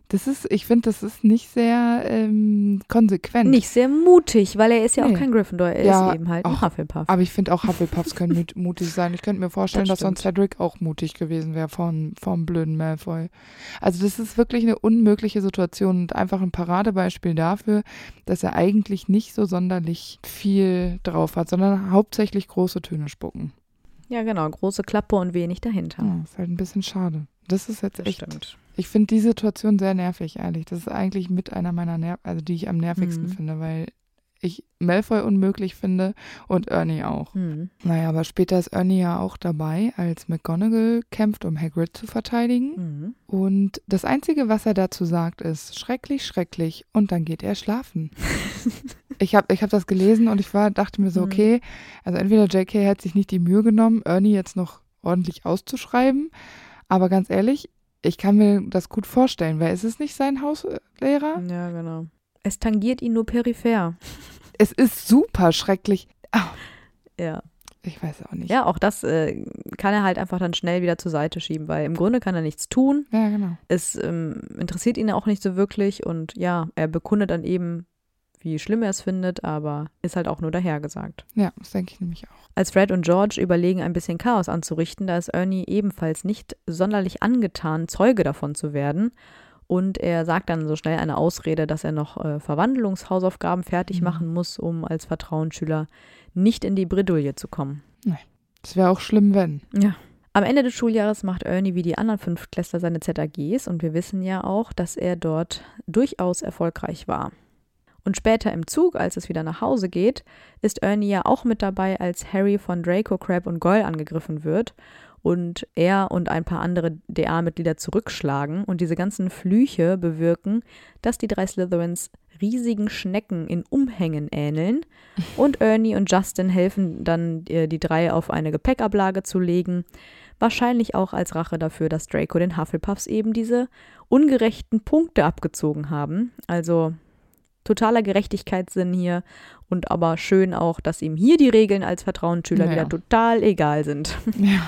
Das ist, ich finde, das ist nicht sehr ähm, konsequent. Nicht sehr mutig, weil er ist ja Nee. auch kein Gryffindor. Er Ja, ist eben halt ein auch- Hufflepuff. Aber ich finde auch Hufflepuffs können mut- mutig sein. Ich könnte mir vorstellen, Das dass sonst. Cedric auch mutig gewesen wäre vom, vom blöden Malfoy. Also das ist wirklich eine unmögliche Situation und einfach ein Paradebeispiel dafür, dass er eigentlich nicht so sonderlich viel drauf hat, sondern hauptsächlich große Töne spucken. Ja, genau. Große Klappe und wenig dahinter. Ja, ist halt ein bisschen schade. Das ist jetzt Das echt. stimmt. Ich finde die Situation sehr nervig, ehrlich. Das ist eigentlich mit einer meiner Nerv, also die ich am nervigsten Mhm. finde, weil ich Malfoy unmöglich finde und Ernie auch. Hm. Naja, aber später ist Ernie ja auch dabei, als McGonagall kämpft, um Hagrid zu verteidigen. Mhm. Und das Einzige, was er dazu sagt, ist schrecklich, schrecklich und dann geht er schlafen. ich habe ich hab das gelesen und ich war, dachte mir so, Mhm. okay, also entweder JK hat sich nicht die Mühe genommen, Ernie jetzt noch ordentlich auszuschreiben, aber ganz ehrlich, ich kann mir das gut vorstellen, weil es ist nicht sein Hauslehrer. Ja, genau. Es tangiert ihn nur peripher. Es ist super schrecklich. Ah, Ja. ich weiß auch nicht. Ja, auch das äh, kann er halt einfach dann schnell wieder zur Seite schieben, weil im Grunde kann er nichts tun. ja genau. Es ähm, interessiert ihn auch nicht so wirklich und ja, er bekundet dann eben, wie schlimm er es findet, aber ist halt auch nur dahergesagt. Ja, das denke ich nämlich auch. Als Fred und George überlegen, ein bisschen Chaos anzurichten, da ist Ernie ebenfalls nicht sonderlich angetan, Zeuge davon zu werden. Und er sagt dann so schnell eine Ausrede, dass er noch äh, Verwandlungshausaufgaben fertig Mhm. machen muss, um als Vertrauensschüler nicht in die Bredouille zu kommen. Es wäre auch schlimm, wenn. Ja. Am Ende des Schuljahres macht Ernie wie die anderen Fünftklässler seine ZAGs und wir wissen ja auch, dass er dort durchaus erfolgreich war. Und später im Zug, als es wieder nach Hause geht, ist Ernie ja auch mit dabei, als Harry von Draco, Crab und Goyle angegriffen wird. und er und ein paar andere DA-Mitglieder zurückschlagen. Und diese ganzen Flüche bewirken, dass die drei Slytherins riesigen Schnecken in Umhängen ähneln. Und Ernie und Justin helfen dann, äh, die drei auf eine Gepäckablage zu legen. Wahrscheinlich auch als Rache dafür, dass Draco den Hufflepuffs eben diese ungerechten Punkte abgezogen haben. Also totaler Gerechtigkeitssinn hier und aber schön auch, dass ihm hier die Regeln als Vertrauensschüler Naja. wieder total egal sind. Ja.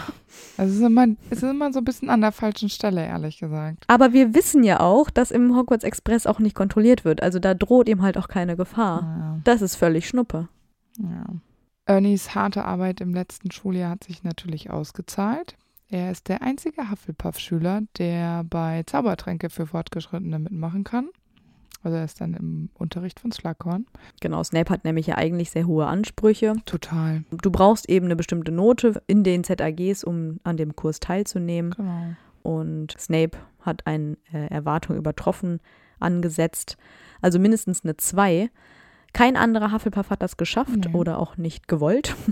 Also es ist, immer, es ist immer so ein bisschen an der falschen Stelle, ehrlich gesagt. Aber wir wissen ja auch, dass im Hogwarts Express auch nicht kontrolliert wird. Also da droht ihm halt auch keine Gefahr. Ja. Das ist völlig Schnuppe. Ja. Ernies harte Arbeit im letzten Schuljahr hat sich natürlich ausgezahlt. Er ist der einzige Hufflepuff-Schüler, der bei Zaubertränke für Fortgeschrittene mitmachen kann. Also er ist dann im Unterricht von Slughorn. Genau, Snape hat nämlich ja eigentlich sehr hohe Ansprüche. Total. Du brauchst eben eine bestimmte Note in den ZAGs, um an dem Kurs teilzunehmen. Genau. Und Snape hat eine äh, Erwartung übertroffen angesetzt. Also mindestens eine 2. Kein anderer Hufflepuff hat das geschafft Nee. oder auch nicht gewollt.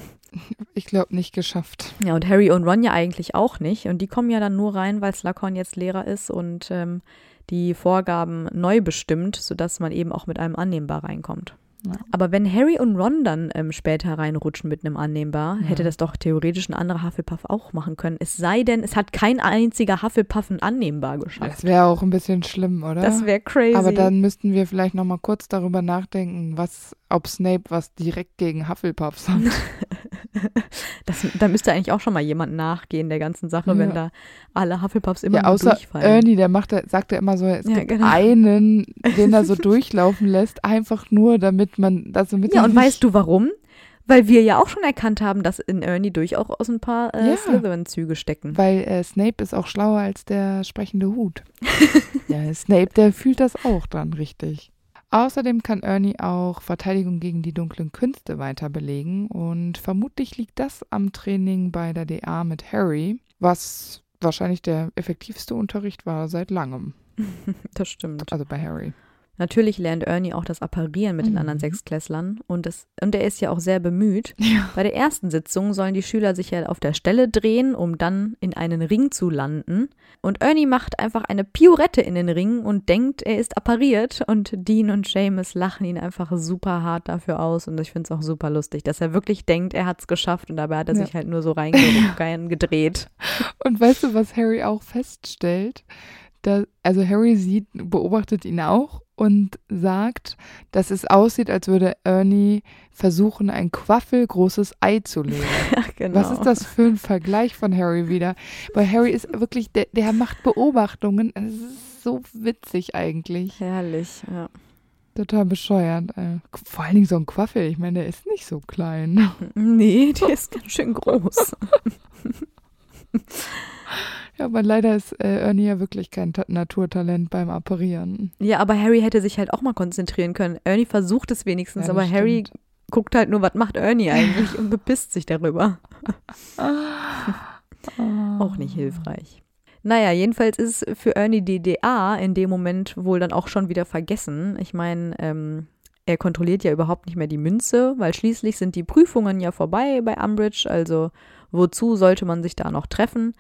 Ich glaube, nicht geschafft. Ja, und Harry und Ron ja eigentlich auch nicht. Und die kommen ja dann nur rein, weil Slughorn jetzt Lehrer ist und ähm, die Vorgaben neu bestimmt, sodass man eben auch mit einem Annehmbar reinkommt. Ja. Aber wenn Harry und Ron dann ähm, später reinrutschen mit einem Annehmbar, Ja. hätte das doch theoretisch ein anderer Hufflepuff auch machen können. Es sei denn, es hat kein einziger Hufflepuff ein Annehmbar geschafft. Das wäre auch ein bisschen schlimm, oder? Das wäre crazy. Aber dann müssten wir vielleicht noch mal kurz darüber nachdenken, was, ob Snape was direkt gegen Hufflepuffs hat. das, da müsste eigentlich auch schon mal jemand nachgehen der ganzen Sache, wenn Ja. da alle Hufflepuffs immer ja, außer durchfallen. Ernie, der macht, sagt ja immer so, es Ja, gibt genau. einen, den er so durchlaufen lässt, einfach nur, damit man, das damit Ja, er und weißt du warum? Weil wir ja auch schon erkannt haben, dass in Ernie durchaus ein paar äh, Ja. Slytherin-Züge stecken. Weil äh, Snape ist auch schlauer als der sprechende Hut. ja, Snape, der fühlt das auch dann richtig. Außerdem kann Ernie auch Verteidigung gegen die dunklen Künste weiter belegen und vermutlich liegt das am Training bei der DA mit Harry, was wahrscheinlich der effektivste Unterricht war seit langem. Das stimmt. Also bei Harry. Natürlich lernt Ernie auch das Apparieren mit den Mhm. anderen Sechsklässlern und, es, und er ist ja auch sehr bemüht. Ja. Bei der ersten Sitzung sollen die Schüler sich ja auf der Stelle drehen, um dann in einen Ring zu landen. Und Ernie macht einfach eine Piorette in den Ring und denkt, er ist appariert. Und Dean und Seamus lachen ihn einfach super hart dafür aus. Und ich finde es auch super lustig, dass er wirklich denkt, er hat es geschafft. Und dabei hat er Ja. sich halt nur so reingedreht. Und weißt du, was Harry auch feststellt? Da, also Harry sieht, beobachtet ihn auch und sagt, dass es aussieht, als würde Ernie versuchen, ein quaffelgroßes Ei zu legen. ja, genau. Was ist das für ein Vergleich von Harry wieder? Weil Harry ist wirklich, der, der macht Beobachtungen. Es ist so witzig eigentlich. Herrlich, ja. Total bescheuert. äh. Vor allen Dingen so ein Quaffel. Ich meine, der ist nicht so klein. Nee, die ist ganz schön groß. Ja, aber leider ist äh, Ernie ja wirklich kein Ta Naturtalent beim Apparieren. Ja, aber Harry hätte sich halt auch mal konzentrieren können. Ernie versucht es wenigstens, Ja, aber das Harry stimmt. guckt halt nur, was macht Ernie eigentlich und bepisst sich darüber. Auch nicht hilfreich. Naja, jedenfalls ist für Ernie die DA in dem Moment wohl dann auch schon wieder vergessen. Ich meine, ähm, er kontrolliert ja überhaupt nicht mehr die Münze, weil schließlich sind die Prüfungen ja vorbei bei Umbridge, also wozu sollte man sich da noch treffen?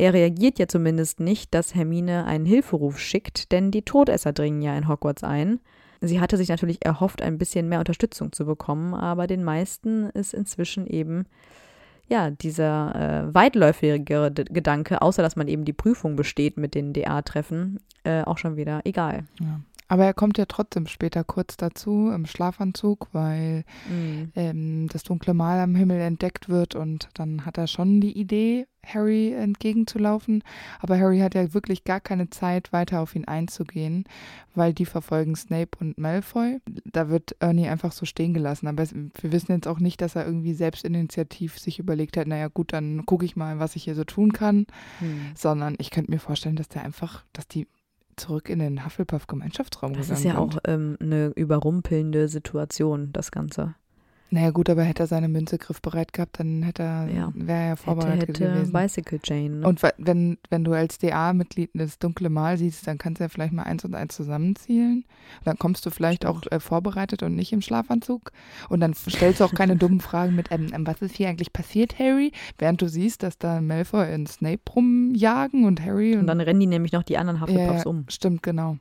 Er reagiert ja zumindest nicht, dass Hermine einen Hilferuf schickt, denn die Todesser dringen ja in Hogwarts ein. Sie hatte sich natürlich erhofft, ein bisschen mehr Unterstützung zu bekommen, aber den meisten ist inzwischen eben ja dieser äh, weitläufigere Gedanke, außer dass man eben die Prüfung besteht mit den DA-Treffen, äh, auch schon wieder egal. Ja. Aber er kommt ja trotzdem später kurz dazu im Schlafanzug, weil Mhm. ähm, das dunkle Mal am Himmel entdeckt wird und dann hat er schon die Idee, Harry entgegenzulaufen. Aber Harry hat ja wirklich gar keine Zeit, weiter auf ihn einzugehen, weil die verfolgen Snape und Malfoy. Da wird Ernie einfach so stehen gelassen. Aber es, wir wissen jetzt auch nicht, dass er irgendwie selbstinitiativ sich überlegt hat, naja gut, dann gucke ich mal, was ich hier so tun kann. Mhm. Sondern ich könnte mir vorstellen, dass der einfach, dass die zurück in den Hufflepuff-Gemeinschaftsraum Das gegangen ist ja sind. auch ähm, eine überrumpelnde Situation, das Ganze. Naja gut, aber hätte er seine Münze griffbereit gehabt, dann hätte er, Ja. wäre er vorbereitet hätte, hätte gewesen. Bicycle Jane. Ne? Und wenn, wenn du als DA-Mitglied das dunkle Mal siehst, dann kannst du ja vielleicht mal eins und eins zusammenzielen. Dann kommst du vielleicht auch äh, vorbereitet und nicht im Schlafanzug. Und dann stellst du auch keine dummen Fragen mit, ähm, ähm, was ist hier eigentlich passiert, Harry? Während du siehst, dass da Malfoy und Snape rumjagen und Harry und, und dann rennen die nämlich noch die anderen Hufflepuffs ja, um. Stimmt, genau.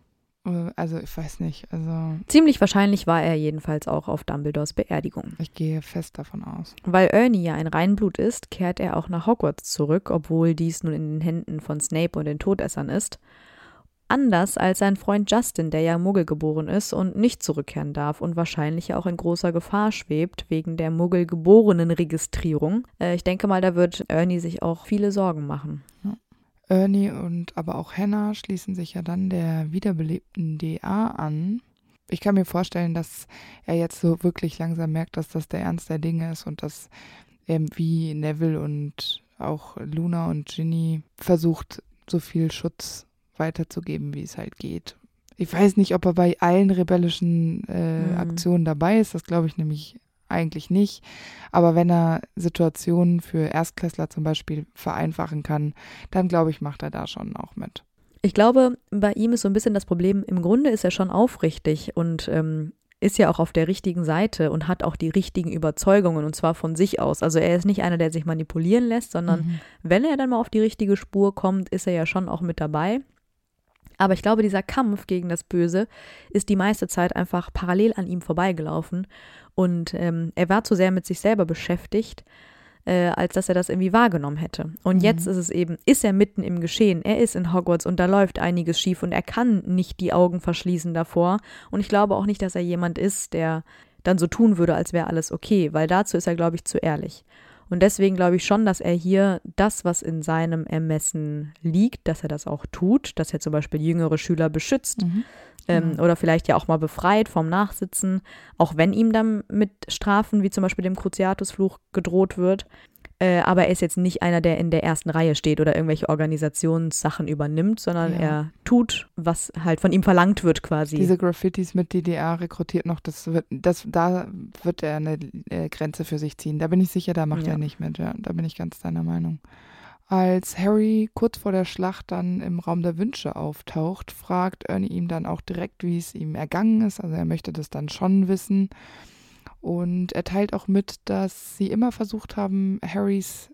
Äh, Also ich weiß nicht. Also Ziemlich wahrscheinlich war er jedenfalls auch auf Dumbledores Beerdigung. ich gehe fest davon aus. Weil Ernie ja ein Reinblut ist, kehrt er auch nach Hogwarts zurück, obwohl dies nun in den Händen von Snape und den Todessern ist. Anders als sein Freund Justin, der ja Muggel geboren ist und nicht zurückkehren darf und wahrscheinlich ja auch in großer Gefahr schwebt wegen der Muggel-Geborenen-Registrierung. Äh, ich denke mal, da wird Ernie sich auch viele Sorgen machen. Ernie und aber auch Hannah schließen sich ja dann der wiederbelebten DA an. Ich kann mir vorstellen, dass er jetzt so wirklich langsam merkt, dass das der Ernst der Dinge ist und dass er wie Neville und auch Luna und Ginny versucht, so viel Schutz weiterzugeben, wie es halt geht. Ich weiß nicht, ob er bei allen rebellischen äh, Mhm. Aktionen dabei ist, das glaube ich nämlich eigentlich nicht. Aber wenn er Situationen für Erstklässler zum Beispiel vereinfachen kann, dann glaube ich, macht er da schon auch mit. Ich glaube, bei ihm ist so ein bisschen das Problem, im Grunde ist er schon aufrichtig und ähm, ist ja auch auf der richtigen Seite und hat auch die richtigen Überzeugungen und zwar von sich aus. Also er ist nicht einer, der sich manipulieren lässt, sondern Mhm. wenn er dann mal auf die richtige Spur kommt, ist er ja schon auch mit dabei. Aber ich glaube, dieser Kampf gegen das Böse ist die meiste Zeit einfach parallel an ihm vorbeigelaufen. Und ähm, er war zu sehr mit sich selber beschäftigt, äh, als dass er das irgendwie wahrgenommen hätte. Und Mhm. jetzt ist es eben, ist er mitten im Geschehen. Er ist in Hogwarts und da läuft einiges schief und er kann nicht die Augen verschließen davor. Und ich glaube auch nicht, dass er jemand ist, der dann so tun würde, als wäre alles okay, weil dazu ist er, glaube ich, zu ehrlich. Und deswegen glaube ich schon, dass er hier das, was in seinem Ermessen liegt, dass er das auch tut, dass er zum Beispiel jüngere Schüler beschützt Mhm. ähm, Genau. oder vielleicht ja auch mal befreit vom Nachsitzen, auch wenn ihm dann mit Strafen wie zum Beispiel dem Cruciatusfluch gedroht wird. Äh, aber er ist jetzt nicht einer, der in der ersten Reihe steht oder irgendwelche Organisationssachen übernimmt, sondern Ja. er tut, was halt von ihm verlangt wird quasi. Diese Graffitis mit DDA rekrutiert noch, das wird, das, da wird er eine äh, Grenze für sich ziehen. Da bin ich sicher, da macht Ja. er nicht mit. Ja, da bin ich ganz deiner Meinung. Als Harry kurz vor der Schlacht dann im Raum der Wünsche auftaucht, fragt Ernie ihm dann auch direkt, wie es ihm ergangen ist. Also er möchte das dann schon wissen. Und er teilt auch mit, dass sie immer versucht haben, Harrys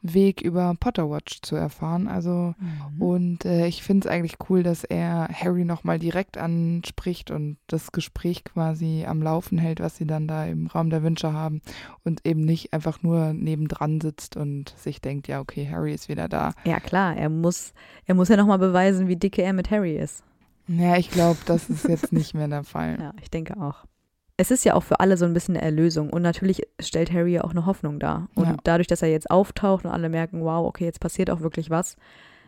Weg über Potterwatch zu erfahren. Also Mhm. und äh, ich finde es eigentlich cool, dass er Harry nochmal direkt anspricht und das Gespräch quasi am Laufen hält, was sie dann da im Raum der Wünsche haben und eben nicht einfach nur nebendran sitzt und sich denkt, ja, okay, Harry ist wieder da. Ja, klar, er muss, er muss ja nochmal beweisen, wie dicke er mit Harry ist. Ja, ich glaube, das ist jetzt nicht mehr der Fall. Ja, ich denke auch. Es ist ja auch für alle so ein bisschen eine Erlösung und natürlich stellt Harry ja auch eine Hoffnung dar. Und Ja. dadurch, dass er jetzt auftaucht und alle merken, wow, okay, jetzt passiert auch wirklich was,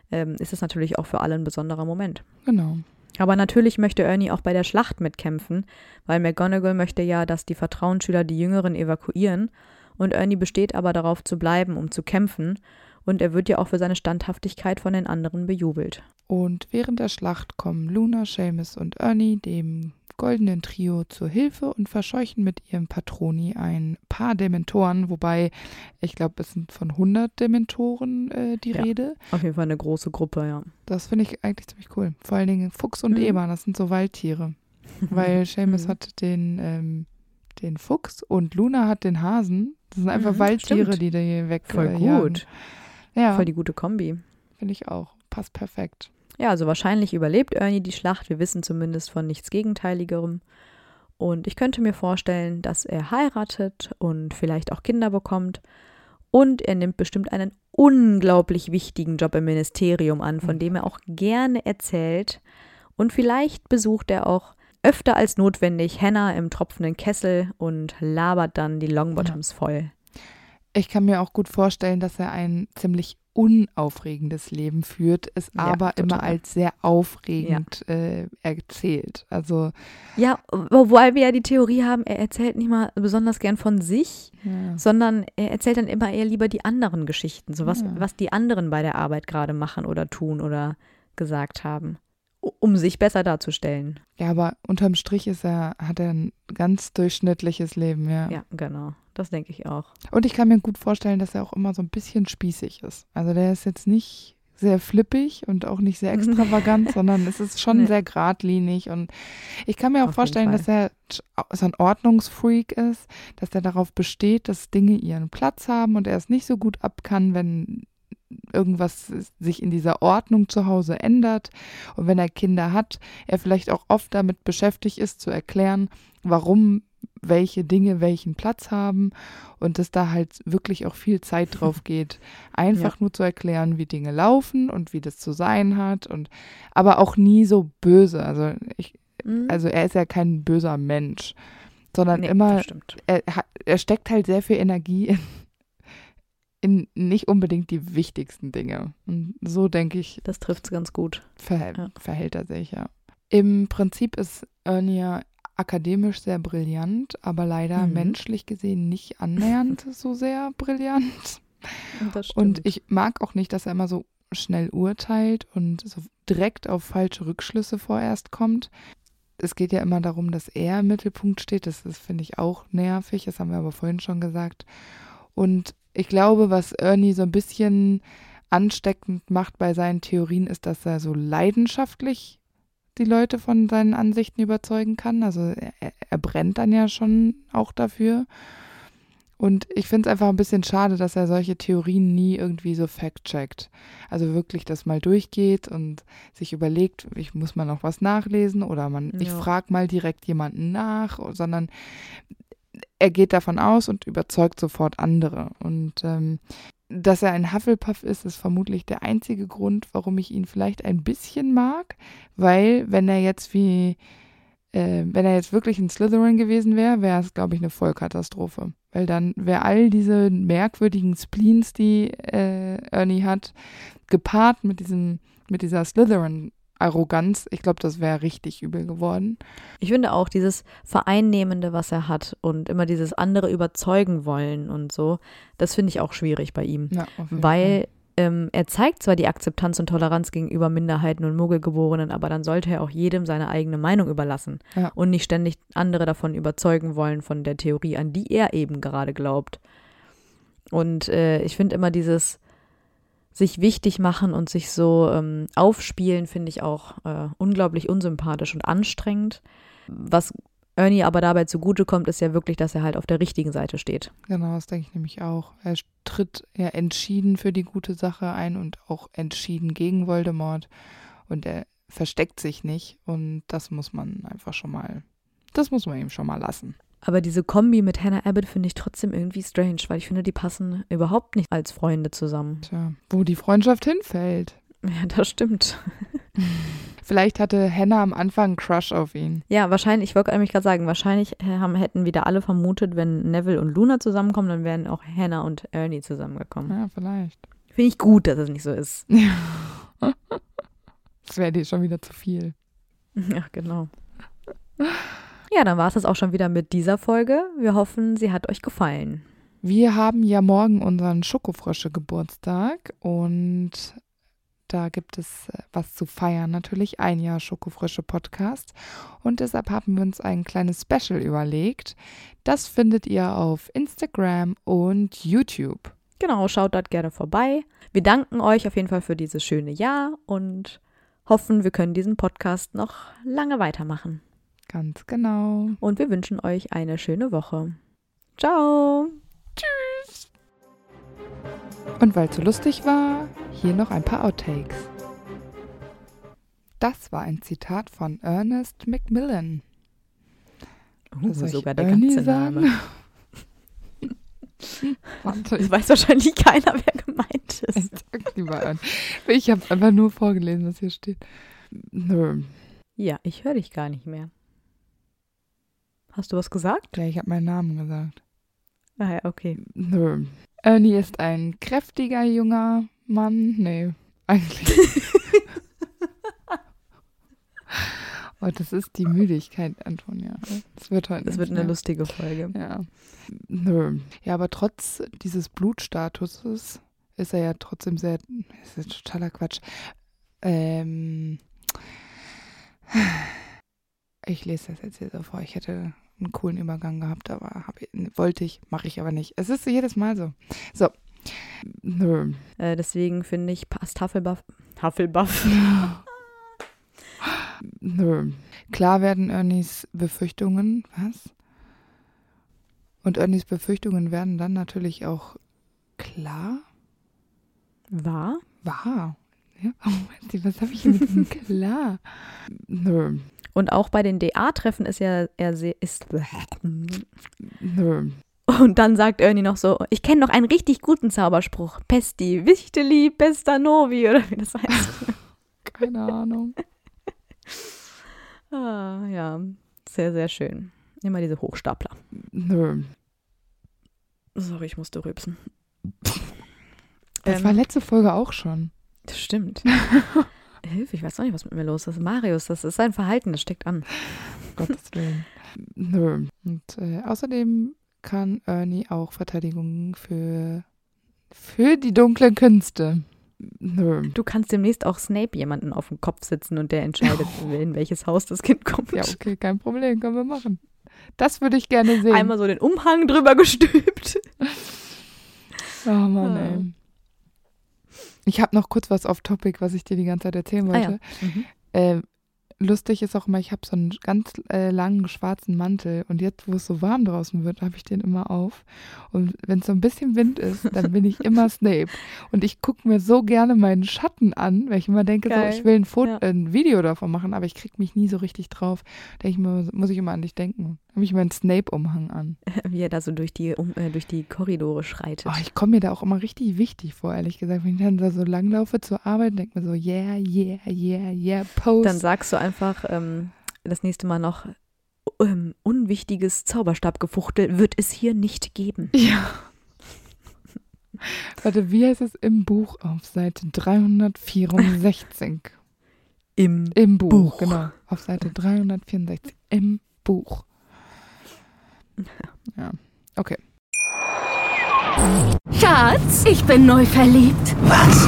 ähm, ist es natürlich auch für alle ein besonderer Moment. Genau. Aber natürlich möchte Ernie auch bei der Schlacht mitkämpfen, weil McGonagall möchte ja, dass die Vertrauensschüler die Jüngeren evakuieren und Ernie besteht aber darauf zu bleiben, um zu kämpfen und er wird ja auch für seine Standhaftigkeit von den anderen bejubelt. Und während der Schlacht kommen Luna, Seamus und Ernie dem goldenen Trio zur Hilfe und verscheuchen mit ihrem Patroni ein paar Dementoren, wobei ich glaube, es sind von 100 Dementoren äh, die Ja. Rede. Auf jeden Fall eine große Gruppe, ja. Das finde ich eigentlich ziemlich cool. Vor allen Dingen Fuchs und Mhm. Eber, das sind so Waldtiere. Weil Seamus Mhm. hat den, ähm, den Fuchs und Luna hat den Hasen. Das sind einfach Mhm, Waldtiere, stimmt. die da hier weg Voll jagen. gut. Ja, Voll die gute Kombi. finde ich auch. Passt perfekt. Ja, also wahrscheinlich überlebt Ernie die Schlacht. Wir wissen zumindest von nichts Gegenteiligerem. Und ich könnte mir vorstellen, dass er heiratet und vielleicht auch Kinder bekommt. Und er nimmt bestimmt einen unglaublich wichtigen Job im Ministerium an, von dem er auch gerne erzählt. Und vielleicht besucht er auch öfter als notwendig Hannah im tropfenden Kessel und labert dann die Longbottoms voll. Ich kann mir auch gut vorstellen, dass er ein ziemlich unaufregendes Leben führt, es Ja, aber immer total. als sehr aufregend äh, erzählt. Also Ja, wobei wir ja die Theorie haben, er erzählt nicht mal besonders gern von sich, ja. sondern er erzählt dann immer eher lieber die anderen Geschichten, so was, Ja. was die anderen bei der Arbeit gerade machen oder tun oder gesagt haben. Um sich besser darzustellen. Ja, aber unterm Strich ist er, hat er ein ganz durchschnittliches Leben, ja. Ja, genau. Das denke ich auch. Und ich kann mir gut vorstellen, dass er auch immer so ein bisschen spießig ist. Also der ist jetzt nicht sehr flippig und auch nicht sehr extravagant, sondern es ist schon Nee. sehr geradlinig. Und ich kann mir auch Auf vorstellen, dass er so ein Ordnungsfreak ist, dass er darauf besteht, dass Dinge ihren Platz haben und er es nicht so gut ab kann, wenn irgendwas sich in dieser Ordnung zu Hause ändert. Und wenn er Kinder hat, er vielleicht auch oft damit beschäftigt ist, zu erklären, warum welche Dinge welchen Platz haben und dass da halt wirklich auch viel Zeit drauf geht, einfach nur zu erklären, wie Dinge laufen und wie das zu sein hat und aber auch nie so böse. Also ich, Mhm. also er ist ja kein böser Mensch, sondern nee, immer er, er steckt halt sehr viel Energie in, in nicht unbedingt die wichtigsten Dinge. Und so denke ich, Das trifft es ganz gut. verhält, Ja. verhält er sich, ja. Im Prinzip ist Ernie ja akademisch sehr brillant, aber leider Mhm. menschlich gesehen nicht annähernd so sehr brillant. Und ich mag auch nicht, dass er immer so schnell urteilt und so direkt auf falsche Rückschlüsse vorerst kommt. Es geht ja immer darum, dass er im Mittelpunkt steht. Das ist, finde ich, auch nervig. Das haben wir aber vorhin schon gesagt. Und ich glaube, was Ernie so ein bisschen ansteckend macht bei seinen Theorien, ist, dass er so leidenschaftlich die Leute von seinen Ansichten überzeugen kann. Also er, er brennt dann ja schon auch dafür. Und ich finde es einfach ein bisschen schade, dass er solche Theorien nie irgendwie so fact-checkt. Also wirklich das mal durchgeht und sich überlegt, ich muss mal noch was nachlesen oder man, ich Ja. frage mal direkt jemanden nach, sondern er geht davon aus und überzeugt sofort andere. Und ähm, dass er ein Hufflepuff ist, ist vermutlich der einzige Grund, warum ich ihn vielleicht ein bisschen mag, weil wenn er jetzt wie äh, wenn er jetzt wirklich ein Slytherin gewesen wäre, wäre es, glaube ich, eine Vollkatastrophe. Weil dann wäre all diese merkwürdigen Spleens, die äh, Ernie hat, gepaart mit diesem, mit dieser Slytherin-Arroganz, ich glaube, das wäre richtig übel geworden. Ich finde auch dieses Vereinnehmende, was er hat und immer dieses andere überzeugen wollen und so, das finde ich auch schwierig bei ihm. Ja, Weil ähm, er zeigt zwar die Akzeptanz und Toleranz gegenüber Minderheiten und Muggelgeborenen, aber dann sollte er auch jedem seine eigene Meinung überlassen Ja. und nicht ständig andere davon überzeugen wollen von der Theorie, an die er eben gerade glaubt. Und äh, ich finde immer dieses sich wichtig machen und sich so ähm, aufspielen, finde ich auch äh, unglaublich unsympathisch und anstrengend. Was Ernie aber dabei zugutekommt, ist ja wirklich, dass er halt auf der richtigen Seite steht. Genau, das denke ich nämlich auch. Er tritt ja entschieden für die gute Sache ein und auch entschieden gegen Voldemort. Und er versteckt sich nicht. Und das muss man einfach schon mal, das muss man ihm schon mal lassen. Aber diese Kombi mit Hannah Abbott finde ich trotzdem irgendwie strange, weil ich finde, die passen überhaupt nicht als Freunde zusammen. Tja, wo die Freundschaft hinfällt. Ja, das stimmt. Vielleicht hatte Hannah am Anfang einen Crush auf ihn. Ja, wahrscheinlich, ich wollte nämlich gerade sagen, wahrscheinlich haben, hätten wieder alle vermutet, wenn Neville und Luna zusammenkommen, dann wären auch Hannah und Ernie zusammengekommen. Ja, vielleicht. Finde ich gut, dass es nicht so ist. Das wäre dir schon wieder zu viel. Ja, genau. Ja, dann war es das auch schon wieder mit dieser Folge. Wir hoffen, sie hat euch gefallen. Wir haben ja morgen unseren Schokofrösche Geburtstag und da gibt es äh, was zu feiern, natürlich ein Jahr Schokofrösche Podcast und deshalb haben wir uns ein kleines Special überlegt. Das findet ihr auf Instagram und YouTube. Genau, schaut dort gerne vorbei. Wir danken euch auf jeden Fall für dieses schöne Jahr und hoffen, wir können diesen Podcast noch lange weitermachen. Ganz genau. Und wir wünschen euch eine schöne Woche. Ciao! Und weil es so lustig war, hier noch ein paar Outtakes. Das war ein Zitat von Ernest Macmillan. Ich sogar der Ernie ganze Name. sagen? Warte, Das weiß wahrscheinlich keiner, wer gemeint ist. Ich habe einfach nur vorgelesen, was hier steht. Nö. Ja, ich höre dich gar nicht mehr. Hast du was gesagt? Ja, ich habe meinen Namen gesagt. Ah ja, okay. Nö. Ernie ist ein kräftiger junger Mann. Nee, eigentlich. oh, das ist die Müdigkeit, Antonia. Das wird heute Das wird eine mehr. lustige Folge. Ja. Nö. Ja, aber trotz dieses Blutstatuses ist er ja trotzdem sehr. Das ist totaler Quatsch. Ähm, Ich lese das jetzt hier so vor. Ich hätte einen coolen Übergang gehabt, aber hab, wollte ich, mache ich aber nicht. Es ist jedes Mal so. So. Nö. Äh, deswegen finde ich, passt Hufflepuff. Hufflepuff. Nö. Klar werden Ernies Befürchtungen, was? Und Ernies Befürchtungen werden dann natürlich auch klar. War? Wahr. Ja? Oh, was habe ich hier mit diesem klar? Und auch bei den DA-Treffen ist ja er sehr, ist. Und dann sagt Ernie noch so: Ich kenne noch einen richtig guten Zauberspruch. Pesti, Wichteli, Pesta Novi, oder wie das heißt. Keine Ahnung. ah, ja, sehr, sehr schön. Immer diese Hochstapler. Nö. Sorry, ich musste rübsen. Das Ähm. war letzte Folge auch schon. Das stimmt. Hilfe, ich weiß auch nicht, was mit mir los ist. Marius, das ist sein Verhalten, das steckt an. Gottes Willen. Nö. Und äh, außerdem kann Ernie auch Verteidigung für, für die dunklen Künste. Nö. Du kannst demnächst auch Snape jemanden auf den Kopf sitzen und der entscheidet, in welches Haus das Kind kommt. Ja, okay, kein Problem, können wir machen. Das würde ich gerne sehen. Einmal so den Umhang drüber gestülpt. oh Mann, Ah. ey. Ich habe noch kurz was off Topic, was ich dir die ganze Zeit erzählen Ah, wollte. ja. Mhm. äh, lustig ist auch immer, ich habe so einen ganz äh, langen schwarzen Mantel und jetzt, wo es so warm draußen wird, habe ich den immer auf. Und wenn es so ein bisschen Wind ist, dann bin ich immer Snape. Und ich gucke mir so gerne meinen Schatten an, weil ich immer denke, Geil. so, ich will ein, Foto, Ja. äh, ein Video davon machen, aber ich kriege mich nie so richtig drauf. Ich mir, muss ich immer an dich denken. Habe ich meinen Snape-Umhang an. Wie er da so durch die, um, äh, durch die Korridore schreitet. Oh, ich komme mir da auch immer richtig wichtig vor, ehrlich gesagt. Wenn ich dann da so langlaufe zur Arbeit, denke mir so, yeah, yeah, yeah, yeah, post. Dann sagst du einfach ähm, das nächste Mal noch, ähm, unwichtiges Zauberstabgefuchtel wird es hier nicht geben. Ja. Warte, wie heißt es im Buch auf Seite 364? Im Im Buch, Buch. genau. Auf Seite 364. Im Buch. Ja. Okay. Schatz, ich bin neu verliebt. Was?